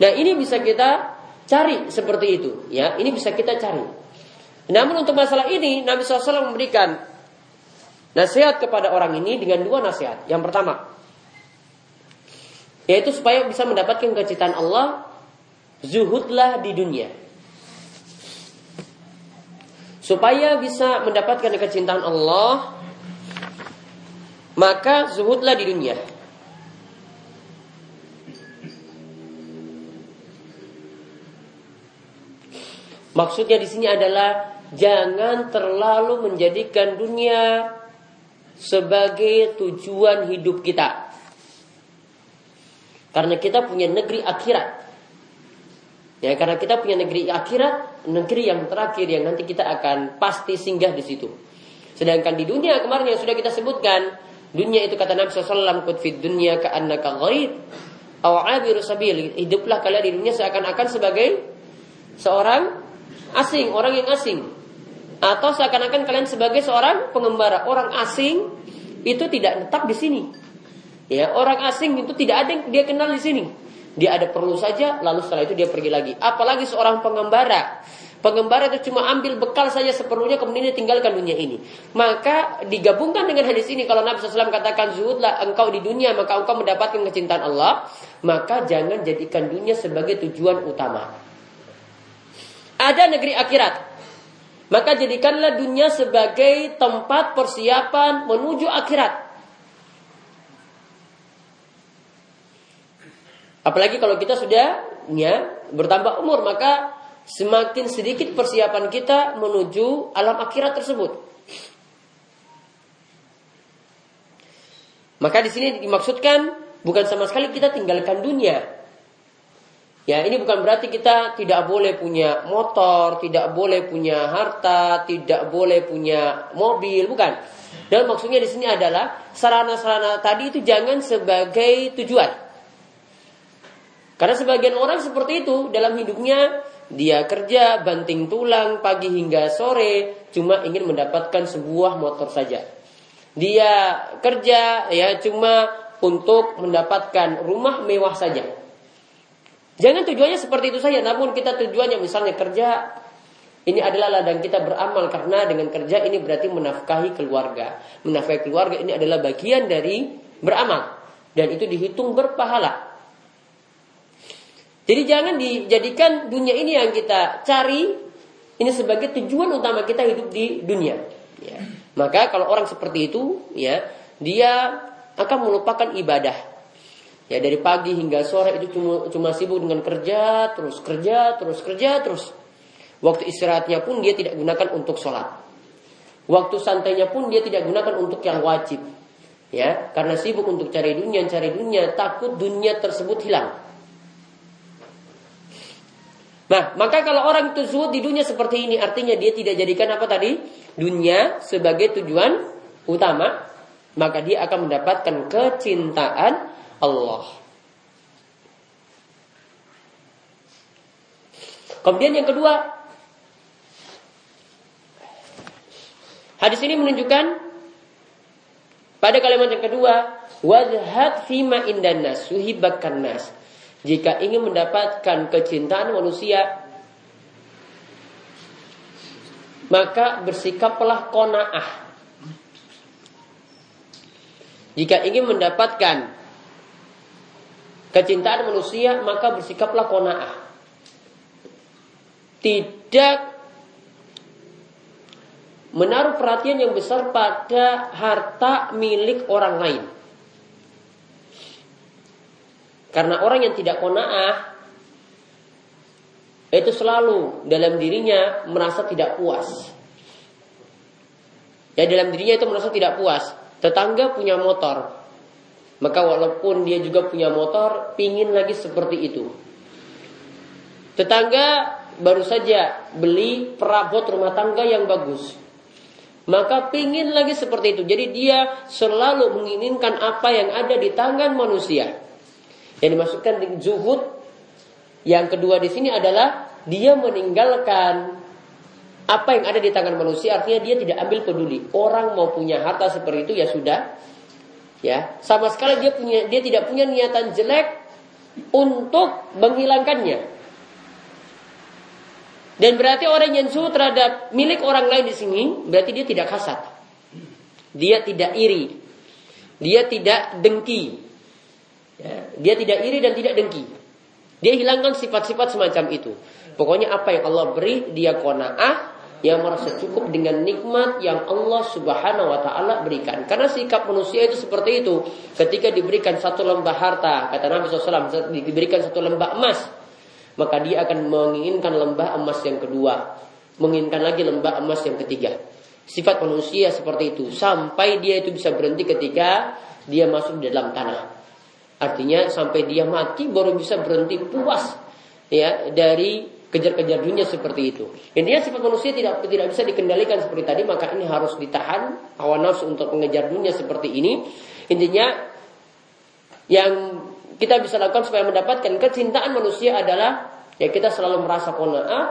Nah, ini bisa kita cari seperti itu, ya. Ini bisa kita cari. Namun untuk masalah ini, Nabi SAW memberikan nasihat kepada orang ini dengan dua nasihat. Yang pertama, yaitu supaya bisa mendapatkan kecintaan Allah zuhudlah di dunia. Supaya bisa mendapatkan kecintaan Allah, maka zuhudlah di dunia. Maksudnya di sini adalah jangan terlalu menjadikan dunia sebagai tujuan hidup kita. Karena kita punya negeri akhirat. Ya, karena kita punya negeri akhirat, negeri yang terakhir yang nanti kita akan pasti singgah di situ. Sedangkan di dunia kemarin yang sudah kita sebutkan, dunia itu kata Nabi SAW, "Qut fid dunya ka'annaka ghaib aw 'abiru sabil." Hiduplah kalian di dunia seakan-akan sebagai seorang asing, orang yang asing. Atau seakan-akan kalian sebagai seorang pengembara, orang asing itu tidak tetap di sini. Ya, orang asing itu tidak ada yang dia kenal di sini. Dia ada perlu saja, lalu setelah itu dia pergi lagi. Apalagi seorang pengembara. Pengembara itu cuma ambil bekal saja seperlunya kemudian dia tinggalkan dunia ini. Maka digabungkan dengan hadis ini kalau Nabi SAW katakan zuhudlah engkau di dunia maka engkau mendapatkan kecintaan Allah. Maka jangan jadikan dunia sebagai tujuan utama. Ada negeri akhirat. Maka jadikanlah dunia sebagai tempat persiapan menuju akhirat. Apalagi kalau kita sudah ya bertambah umur maka semakin sedikit persiapan kita menuju alam akhirat tersebut. Maka di sini dimaksudkan bukan sama sekali kita tinggalkan dunia. Ya, ini bukan berarti kita tidak boleh punya motor, tidak boleh punya harta, tidak boleh punya mobil, bukan. Dan maksudnya di sini adalah sarana-sarana tadi itu jangan sebagai tujuan. Karena sebagian orang seperti itu dalam hidupnya dia kerja banting tulang pagi hingga sore cuma ingin mendapatkan sebuah motor saja. Dia kerja ya cuma untuk mendapatkan rumah mewah saja. Jangan tujuannya seperti itu saja, namun kita tujuannya misalnya kerja ini adalah ladang kita beramal karena dengan kerja ini berarti menafkahi keluarga. Menafkahi keluarga ini adalah bagian dari beramal dan itu dihitung berpahala. Jadi jangan dijadikan dunia ini yang kita cari ini sebagai tujuan utama kita hidup di dunia. Ya. Maka kalau orang seperti itu, ya dia akan melupakan ibadah. Ya dari pagi hingga sore itu cuma cuma sibuk dengan kerja, terus kerja, terus kerja, terus. Waktu istirahatnya pun dia tidak gunakan untuk sholat. Waktu santainya pun dia tidak gunakan untuk yang wajib. Ya, karena sibuk untuk cari dunia, cari dunia, takut dunia tersebut hilang. Nah, maka kalau orang itu zuhud di dunia seperti ini, artinya dia tidak jadikan apa tadi? Dunia sebagai tujuan utama, maka dia akan mendapatkan kecintaan Allah. Kemudian yang kedua, hadis ini menunjukkan pada kalimat yang kedua, wadhat fima indanas suhibakan nas. Jika ingin mendapatkan kecintaan manusia, maka bersikaplah kona'ah. Jika ingin mendapatkan kecintaan manusia, maka bersikaplah kona'ah. Tidak menaruh perhatian yang besar pada harta milik orang lain. Karena orang yang tidak kona'ah itu selalu dalam dirinya merasa tidak puas. Ya dalam dirinya itu merasa tidak puas. Tetangga punya motor, maka walaupun dia juga punya motor, pingin lagi seperti itu. Tetangga baru saja beli perabot rumah tangga yang bagus. Maka pingin lagi seperti itu. Jadi dia selalu menginginkan apa yang ada di tangan manusia. Yang dimasukkan di zuhud. Yang kedua di sini adalah dia meninggalkan apa yang ada di tangan manusia. Artinya dia tidak ambil peduli. Orang mau punya harta seperti itu ya sudah. Ya, sama sekali dia punya dia tidak punya niatan jelek untuk menghilangkannya. Dan berarti orang yang suhu terhadap milik orang lain di sini berarti dia tidak kasat. Dia tidak iri. Dia tidak dengki. Ya, dia tidak iri dan tidak dengki. Dia hilangkan sifat-sifat semacam itu. Pokoknya apa yang Allah beri dia kona'ah yang merasa cukup dengan nikmat yang Allah Subhanahu wa taala berikan. Karena sikap manusia itu seperti itu. Ketika diberikan satu lembah harta, kata Nabi SAW, diberikan satu lembah emas, maka dia akan menginginkan lembah emas yang kedua, menginginkan lagi lembah emas yang ketiga. Sifat manusia seperti itu sampai dia itu bisa berhenti ketika dia masuk di dalam tanah. Artinya sampai dia mati baru bisa berhenti puas ya dari kejar-kejar dunia seperti itu. Intinya sifat manusia tidak tidak bisa dikendalikan seperti tadi, maka ini harus ditahan hawa nafsu untuk mengejar dunia seperti ini. Intinya yang kita bisa lakukan supaya mendapatkan kecintaan manusia adalah ya kita selalu merasa qanaah,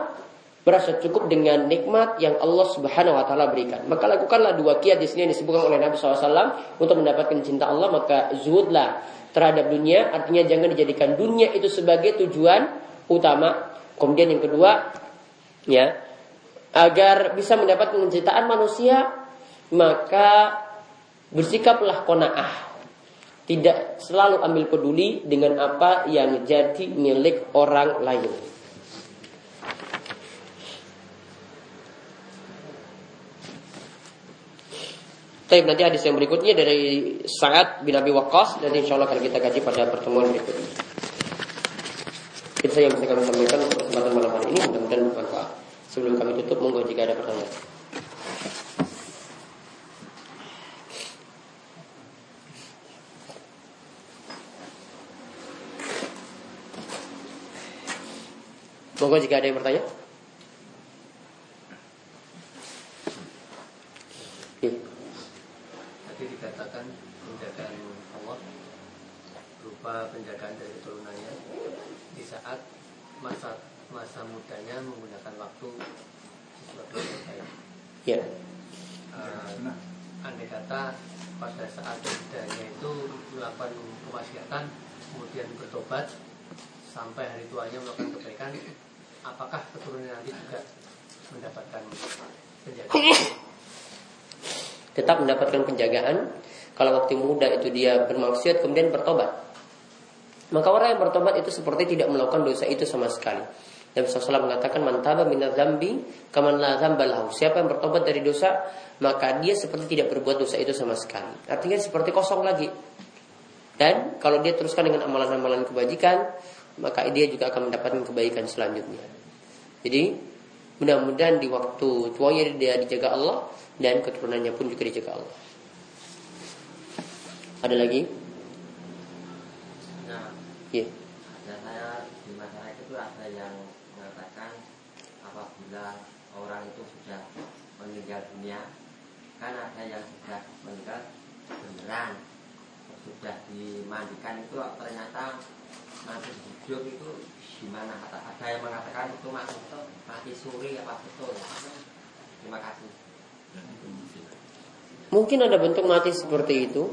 merasa cukup dengan nikmat yang Allah Subhanahu wa taala berikan. Maka lakukanlah dua kiat di sini yang disebutkan oleh Nabi SAW untuk mendapatkan cinta Allah, maka zuhudlah terhadap dunia, artinya jangan dijadikan dunia itu sebagai tujuan utama. Kemudian yang kedua, ya, agar bisa mendapatkan kecintaan manusia, maka bersikaplah kona'ah tidak selalu ambil peduli dengan apa yang jadi milik orang lain. Tapi nanti hadis yang berikutnya dari Sa'ad bin Abi Waqqas dan insya Allah akan kita kaji pada pertemuan berikutnya. Itu saja yang bisa kami sampaikan untuk kesempatan malam hari ini. Mudah-mudahan bermanfaat. Sebelum kami tutup, monggo jika ada pertanyaan. Monggo jika ada yang bertanya. Tadi dikatakan penjagaan Allah berupa penjagaan dari keturunannya di saat masa masa mudanya menggunakan waktu sesuatu yang baik. Ya. Uh, andai kata pada saat mudanya itu melakukan kemaksiatan kemudian bertobat sampai hari tuanya melakukan kebaikan apakah keturunan nanti juga mendapatkan penjagaan? Tetap mendapatkan penjagaan kalau waktu muda itu dia bermaksiat kemudian bertobat. Maka orang yang bertobat itu seperti tidak melakukan dosa itu sama sekali. Nabi SAW mengatakan mantaba minat zambi kaman. Siapa yang bertobat dari dosa maka dia seperti tidak berbuat dosa itu sama sekali. Artinya seperti kosong lagi. Dan kalau dia teruskan dengan amalan-amalan kebajikan, maka dia juga akan mendapatkan kebaikan selanjutnya. Jadi mudah-mudahan di waktu tuanya dia dijaga Allah dan keturunannya pun juga dijaga Allah. Ada lagi? Nah, Iya. ada saya di masyarakat itu ada yang mengatakan apabila orang itu sudah meninggal dunia, kan ada yang sudah meninggal beneran, sudah dimandikan itu ternyata masih hidup itu gimana? Kata ada yang mengatakan itu masih itu mati suri apa betul? Terima kasih. Mungkin ada bentuk mati seperti itu.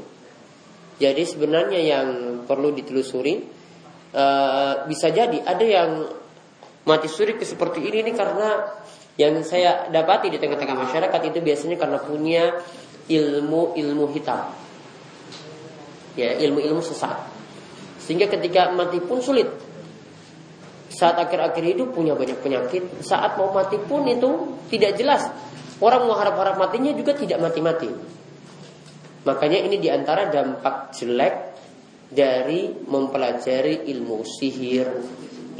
Jadi sebenarnya yang perlu ditelusuri eh, bisa jadi ada yang mati suri ke seperti ini nih karena yang saya dapati di tengah-tengah masyarakat itu biasanya karena punya ilmu ilmu hitam, ya ilmu ilmu sesat, sehingga ketika mati pun sulit. Saat akhir-akhir hidup punya banyak penyakit, saat mau mati pun itu tidak jelas. Orang mau harap-harap matinya juga tidak mati-mati. Makanya ini di antara dampak jelek dari mempelajari ilmu sihir,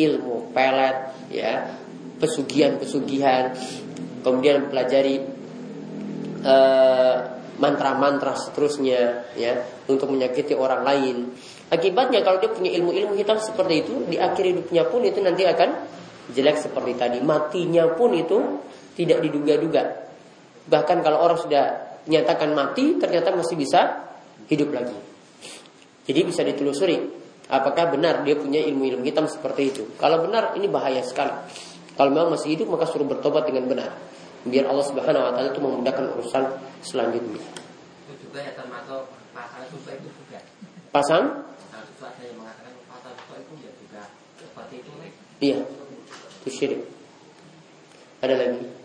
ilmu pelet, ya, pesugihan-pesugihan, kemudian mempelajari eh, mantra-mantra seterusnya, ya, untuk menyakiti orang lain. Akibatnya kalau dia punya ilmu-ilmu hitam seperti itu, di akhir hidupnya pun itu nanti akan jelek seperti tadi. Matinya pun itu tidak diduga-duga. Bahkan kalau orang sudah nyatakan mati, ternyata masih bisa hidup lagi. Jadi bisa ditelusuri apakah benar dia punya ilmu-ilmu hitam seperti itu. Kalau benar ini bahaya sekali. Kalau memang masih hidup maka suruh bertobat dengan benar. Biar Allah Subhanahu wa taala itu memudahkan urusan selanjutnya. Itu juga ya termasuk pasal susah itu juga. Pasang? Pasal susah ada yang mengatakan pasal susah itu ya juga seperti itu. Iya. Itu syirik. Ada lagi?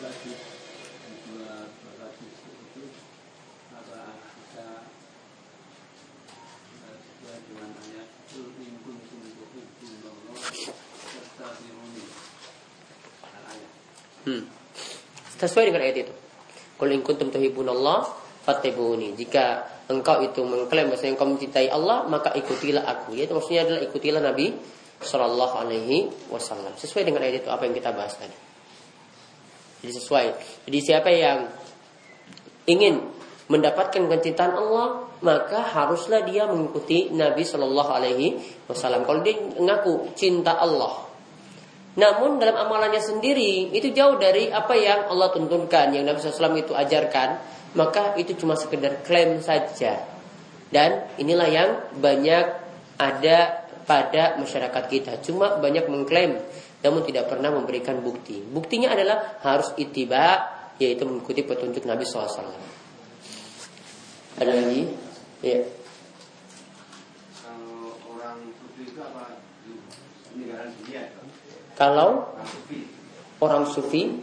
Tadi dua isi itu apa bisa sesuai dengan ayat kul in kuntum tuhibbunallah fastaghfiruni al ayat Hmm. Sesuai dengan ayat itu. Qul in kuntum tuhibbunallah fattabi'uni. Jika engkau itu mengklaim bahwa engkau mencintai Allah, maka ikutilah aku. Yaitu maksudnya adalah ikutilah Nabi Shallallahu alaihi wasallam. Sesuai dengan ayat itu apa yang kita bahas tadi. Jadi sesuai. Jadi siapa yang ingin mendapatkan kecintaan Allah, maka haruslah dia mengikuti Nabi Shallallahu alaihi wasallam. Kalau dia mengaku cinta Allah, namun dalam amalannya sendiri itu jauh dari apa yang Allah tuntunkan, yang Nabi SAW itu ajarkan, maka itu cuma sekedar klaim saja. Dan inilah yang banyak ada pada masyarakat kita. Cuma banyak mengklaim, namun tidak pernah memberikan bukti. Buktinya adalah harus itiba, yaitu mengikuti petunjuk Nabi SAW. Ada lagi? Ya. kalau orang sufi itu apa Kalau orang sufi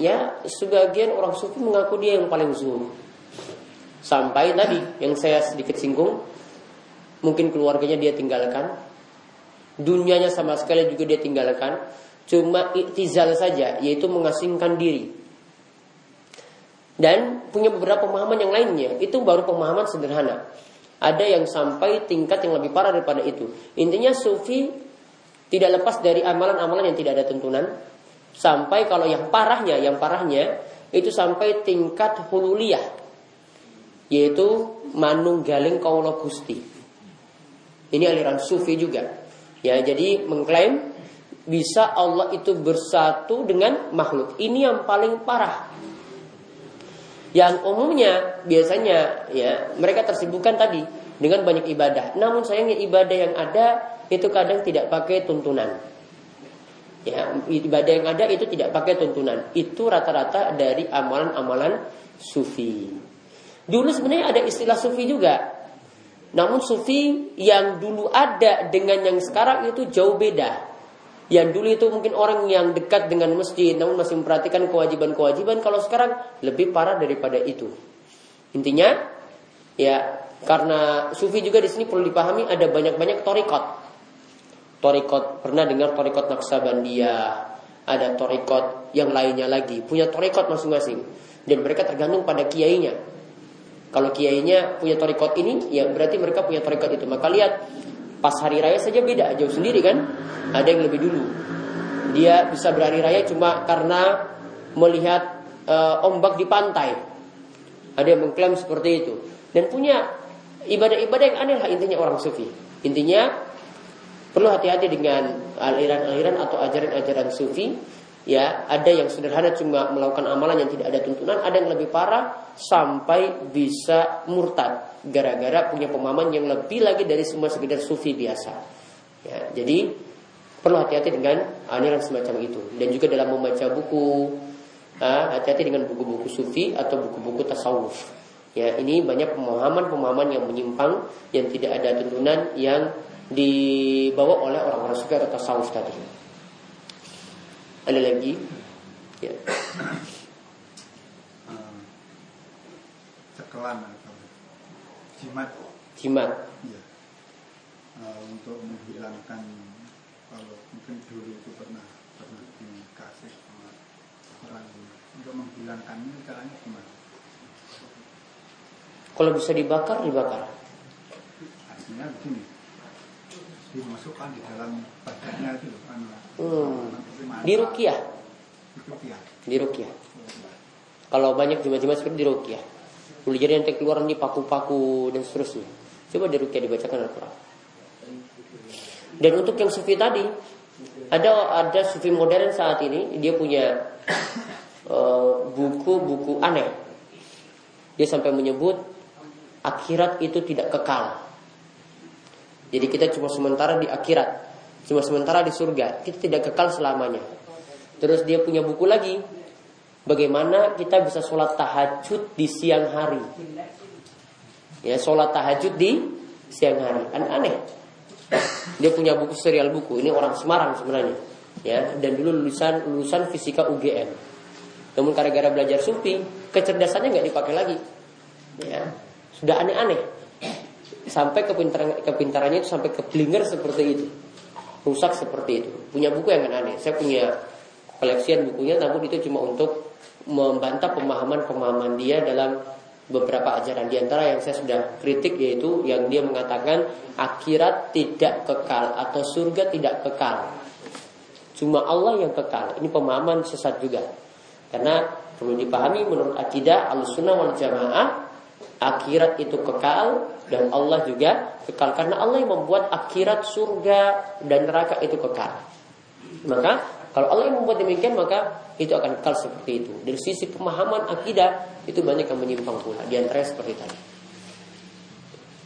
ya sebagian orang sufi mengaku dia yang paling zuhud. Sampai tadi yang saya sedikit singgung, mungkin keluarganya dia tinggalkan, dunianya sama sekali juga dia tinggalkan, cuma iktizal saja, yaitu mengasingkan diri. Dan punya beberapa pemahaman yang lainnya, itu baru pemahaman sederhana. Ada yang sampai tingkat yang lebih parah daripada itu. Intinya sufi tidak lepas dari amalan-amalan yang tidak ada tuntunan. Sampai kalau yang parahnya, yang parahnya itu sampai tingkat hululiyah. Yaitu manunggaling kaulo gusti. Ini aliran sufi juga. Ya, jadi mengklaim bisa Allah itu bersatu dengan makhluk. Ini yang paling parah. Yang umumnya biasanya ya mereka tersibukkan tadi dengan banyak ibadah. Namun sayangnya ibadah yang ada itu kadang tidak pakai tuntunan. Ya, ibadah yang ada itu tidak pakai tuntunan. Itu rata-rata dari amalan-amalan sufi. Dulu sebenarnya ada istilah sufi juga. Namun sufi yang dulu ada dengan yang sekarang itu jauh beda. Yang dulu itu mungkin orang yang dekat dengan masjid namun masih memperhatikan kewajiban-kewajiban kalau sekarang lebih parah daripada itu. Intinya ya karena sufi juga di sini perlu dipahami ada banyak-banyak torikot. Torikot pernah dengar torikot Naksabandia, ada torikot yang lainnya lagi punya torikot masing-masing dan mereka tergantung pada kiainya. Kalau kiainya punya torikot ini, ya berarti mereka punya torikot itu. Maka lihat pas hari raya saja beda, jauh sendiri kan? Ada yang lebih dulu. dia bisa berhari raya cuma karena melihat uh, ombak di pantai. Ada yang mengklaim seperti itu dan punya ibadah-ibadah yang aneh lah intinya orang sufi. Intinya perlu hati-hati dengan aliran-aliran atau ajaran-ajaran sufi. Ya, ada yang sederhana cuma melakukan amalan yang tidak ada tuntunan, ada yang lebih parah sampai bisa murtad gara-gara punya pemahaman yang lebih lagi dari semua sekedar sufi biasa. Ya, jadi perlu hati-hati dengan aliran semacam itu dan juga dalam membaca buku hati-hati dengan buku-buku sufi atau buku-buku tasawuf. Ya, ini banyak pemahaman-pemahaman yang menyimpang yang tidak ada tuntunan yang dibawa oleh orang-orang sufi atau tasawuf tadi. Ada lagi? Ya. Cekelan atau jimat. Jimat. Ya. Uh, untuk menghilangkan kalau mungkin dulu itu pernah pernah dikasih sama orang untuk menghilangkan ini caranya gimana? Kalau bisa dibakar, dibakar. Artinya begini, dimasukkan di dalam badannya itu kan. Hmm. Di rukiah. Di rukiah. Di rukiah. Kalau banyak jimat-jimat seperti di rukiah. Jadi nanti keluar nih paku-paku dan seterusnya. Coba di rukiah dibacakan Al-Quran. Dan untuk yang sufi tadi, ada ada sufi modern saat ini dia punya eh, buku-buku uh, aneh. Dia sampai menyebut akhirat itu tidak kekal. Jadi kita cuma sementara di akhirat, cuma sementara di surga. Kita tidak kekal selamanya. Terus dia punya buku lagi, bagaimana kita bisa sholat tahajud di siang hari. Ya, sholat tahajud di siang hari. Kan aneh. Dia punya buku serial buku. Ini orang Semarang sebenarnya. Ya, dan dulu lulusan lulusan fisika UGM. Namun gara-gara belajar sufi, kecerdasannya nggak dipakai lagi. Ya, sudah aneh-aneh. Sampai kepintaran, kepintarannya itu sampai keblinger seperti itu. Rusak seperti itu. Punya buku yang aneh. Saya punya koleksian bukunya namun itu cuma untuk membantah pemahaman-pemahaman dia dalam beberapa ajaran di antara yang saya sudah kritik yaitu yang dia mengatakan akhirat tidak kekal atau surga tidak kekal. Cuma Allah yang kekal. Ini pemahaman sesat juga. Karena perlu dipahami menurut akidah al-sunnah wal jamaah akhirat itu kekal dan Allah juga kekal karena Allah yang membuat akhirat surga dan neraka itu kekal. Maka kalau Allah yang membuat demikian maka itu akan kekal seperti itu. Dari sisi pemahaman akidah itu banyak yang menyimpang pula. Di antara seperti tadi.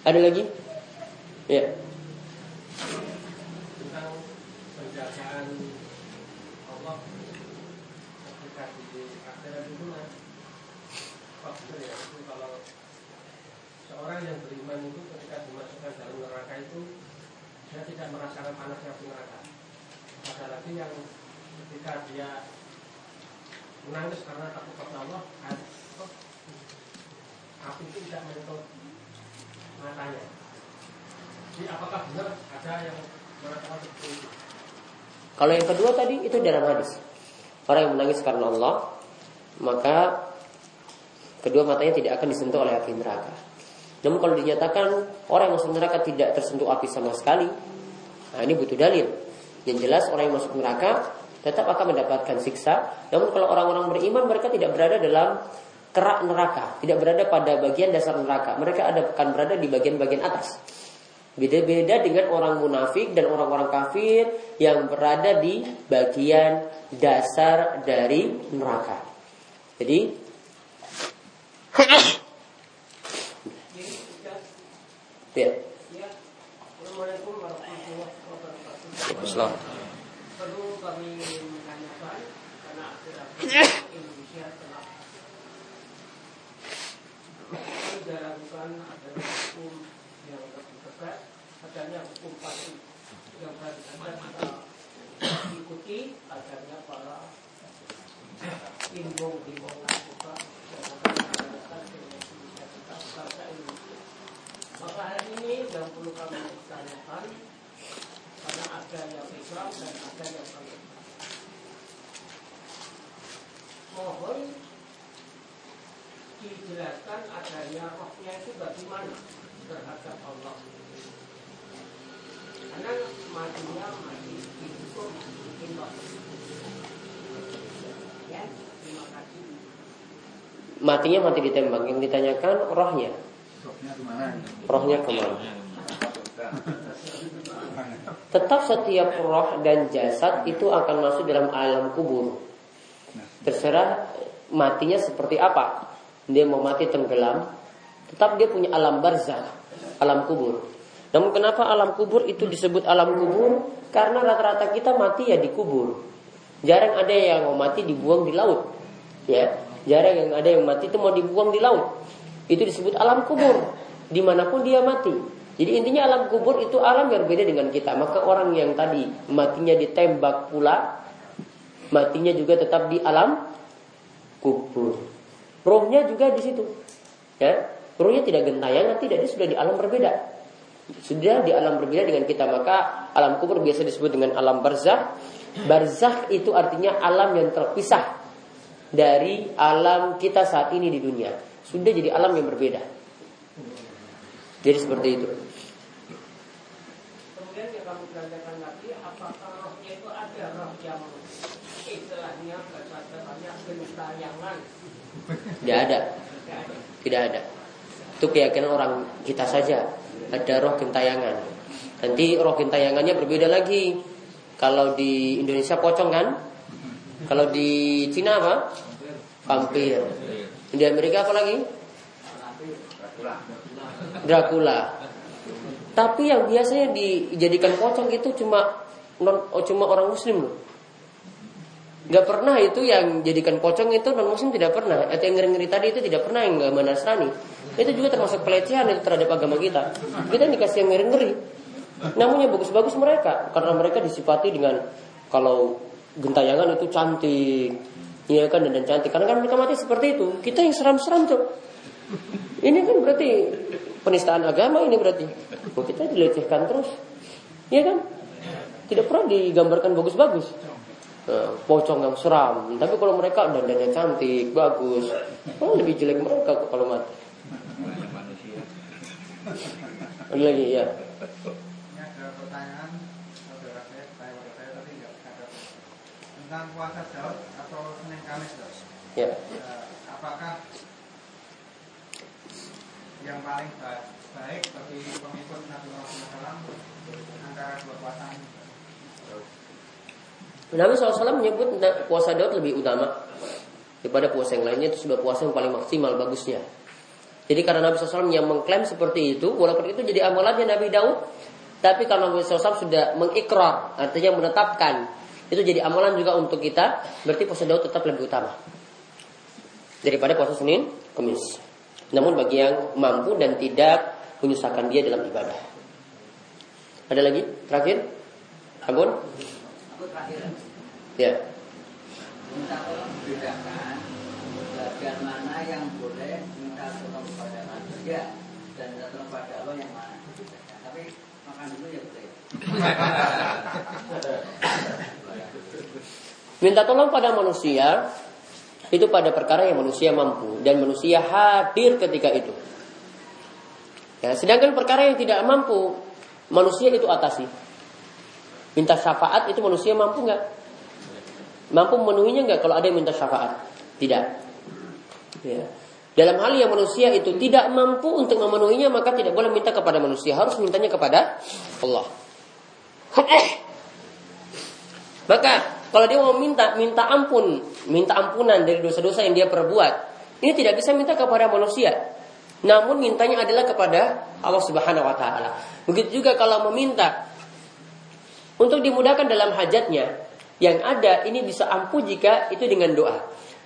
Ada lagi? Ya. Orang yang beriman itu ketika dimasukkan dalam neraka itu dia tidak merasakan panasnya api neraka. Ada lagi yang ketika dia menangis karena takut kepada Allah, api itu tidak menyentuh matanya. Jadi apakah benar ada yang merasakan seperti itu? Kalau yang kedua tadi itu dalam hadis. Orang yang menangis karena Allah, maka kedua matanya tidak akan disentuh oleh api neraka. Namun kalau dinyatakan orang yang masuk neraka tidak tersentuh api sama sekali, nah ini butuh dalil. Yang jelas orang yang masuk neraka tetap akan mendapatkan siksa. Namun kalau orang-orang beriman mereka tidak berada dalam kerak neraka, tidak berada pada bagian dasar neraka. Mereka ada akan berada di bagian-bagian atas. Beda-beda dengan orang munafik dan orang-orang kafir yang berada di bagian dasar dari neraka. Jadi Ya. Assalamualaikum warahmatullahi wabarakatuh. Perlu kami menanyakan karena Indonesia telah menjalankan adanya hukum yang lebih tegas, adanya hukum pasti yang harus kita ikuti, adanya para imbong-imbongan juga yang akan menjalankan Indonesia kita bangsa Indonesia. Maka hari ini yang perlu kami tanyakan karena ada yang Islam dan ada yang kami Mohon dijelaskan adanya rohnya itu bagaimana terhadap Allah. karena matinya mati itu intok ya terima kasih Matinya mati ditembak. Yang ditanyakan rohnya. Rohnya ke mana? Rohnya ke mana? Tetap setiap roh dan jasad itu akan masuk dalam alam kubur. Terserah matinya seperti apa. Dia mau mati tenggelam, tetap dia punya alam barzah, alam kubur. Namun kenapa alam kubur itu disebut alam kubur? Karena rata-rata kita mati ya di kubur. Jarang ada yang mau mati dibuang di laut. Ya, jarang yang ada yang mati itu mau dibuang di laut. Itu disebut alam kubur. Di mana pun dia mati. Jadi intinya alam kubur itu alam yang berbeda dengan kita. Maka orang yang tadi matinya ditembak pula, matinya juga tetap di alam kubur. Rohnya juga di situ. Ya, rohnya tidak gentayangan, tidak dia sudah di alam berbeda. Sudah di alam berbeda dengan kita, maka alam kubur biasa disebut dengan alam barzah. Barzah itu artinya alam yang terpisah dari alam kita saat ini di dunia. Sudah jadi alam yang berbeda. Jadi seperti itu. kemudian yang kamu belanjakan lagi apakah rohnya itu ada roh yang istilahnya bahasa-bahasanya gentayangan. Tidak ada. Tidak ada. Itu keyakinan orang kita saja. Ada roh gentayangan. Nanti roh gentayangannya berbeda lagi. Kalau di Indonesia pocong kan? Kalau di Cina apa? Vampir. Di Amerika apa lagi? Dracula. Tapi yang biasanya dijadikan pocong itu cuma non, oh, cuma orang muslim loh. Gak pernah itu yang jadikan pocong itu non muslim tidak pernah. Atau yang ngeri-ngeri tadi itu tidak pernah yang gak Nasrani. Itu juga termasuk pelecehan itu terhadap agama kita. Kita dikasih yang ngeri-ngeri. Namun yang bagus-bagus mereka karena mereka disifati dengan kalau gentayangan itu cantik, iya kan dan cantik. Karena kan mereka mati seperti itu. Kita yang seram-seram tuh. Ini kan berarti penistaan agama ini berarti. Kita dilecehkan terus. Iya kan? Tidak pernah digambarkan bagus-bagus. Nah, pocong yang seram. Tapi kalau mereka dandannya cantik, bagus, oh, lebih jelek mereka kalau mati. Ada lagi ya. Tentang puasa Daud atau Senin Kamis Daud. Ya. Eh, apakah yang paling ba- baik bagi pengikut Nabi Muhammad SAW antara dua puasa ini? Nabi SAW menyebut puasa Daud lebih utama daripada puasa yang lainnya itu sudah puasa yang paling maksimal bagusnya. Jadi karena Nabi SAW yang mengklaim seperti itu, walaupun itu jadi amalannya Nabi Daud, tapi kalau Nabi SAW sudah mengikrar, artinya menetapkan, itu jadi amalan juga untuk kita, berarti puasa Daud tetap lebih utama daripada puasa Senin, Kamis. Namun bagi yang mampu dan tidak menyusahkan dia dalam ibadah. Ada lagi? Terakhir? Ampun? Aku terakhir Ya. minta tolong bedakan bagian mana yang boleh minta tolong kepada manusia dan minta tolong kepada Allah yang mana. Tapi makan dulu ya boleh. <laughs> Minta tolong pada manusia itu pada perkara yang manusia mampu dan manusia hadir ketika itu. Ya, sedangkan perkara yang tidak mampu manusia itu atasi. Minta syafaat itu manusia mampu nggak? Mampu memenuhinya nggak kalau ada yang minta syafaat? Tidak. Ya. Dalam hal yang manusia itu tidak mampu untuk memenuhinya maka tidak boleh minta kepada manusia, harus mintanya kepada Allah. <coughs> Maka kalau dia mau minta minta ampun, minta ampunan dari dosa-dosa yang dia perbuat, ini tidak bisa minta kepada manusia. Namun mintanya adalah kepada Allah Subhanahu wa taala. Begitu juga kalau meminta untuk dimudahkan dalam hajatnya, yang ada ini bisa ampuh jika itu dengan doa.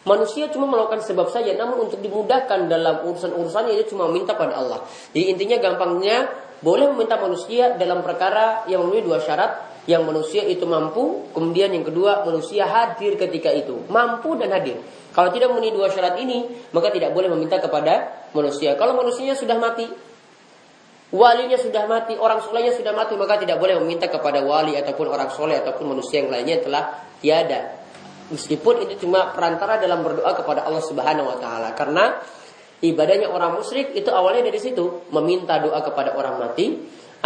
Manusia cuma melakukan sebab saja, namun untuk dimudahkan dalam urusan-urusannya itu cuma minta pada Allah. Jadi intinya gampangnya boleh meminta manusia dalam perkara yang memenuhi dua syarat, yang manusia itu mampu, kemudian yang kedua manusia hadir ketika itu, mampu dan hadir. Kalau tidak memenuhi dua syarat ini, maka tidak boleh meminta kepada manusia. Kalau manusianya sudah mati, walinya sudah mati, orang solehnya sudah mati, maka tidak boleh meminta kepada wali ataupun orang soleh ataupun manusia yang lainnya telah tiada. Meskipun itu cuma perantara dalam berdoa kepada Allah Subhanahu wa taala. Karena ibadahnya orang musyrik itu awalnya dari situ, meminta doa kepada orang mati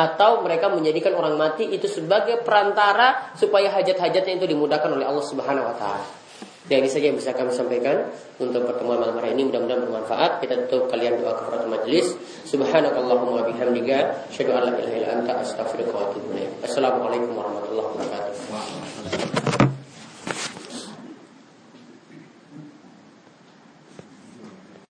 atau mereka menjadikan orang mati itu sebagai perantara supaya hajat-hajatnya itu dimudahkan oleh Allah Subhanahu wa taala. Dan ini saja yang bisa kami sampaikan untuk pertemuan malam hari ini mudah-mudahan bermanfaat. Kita tutup kalian doa kepada majelis. Subhanakallahumma wa bihamdika asyhadu an la ilaha illa anta astaghfiruka wa atubu. Assalamualaikum warahmatullahi wabarakatuh.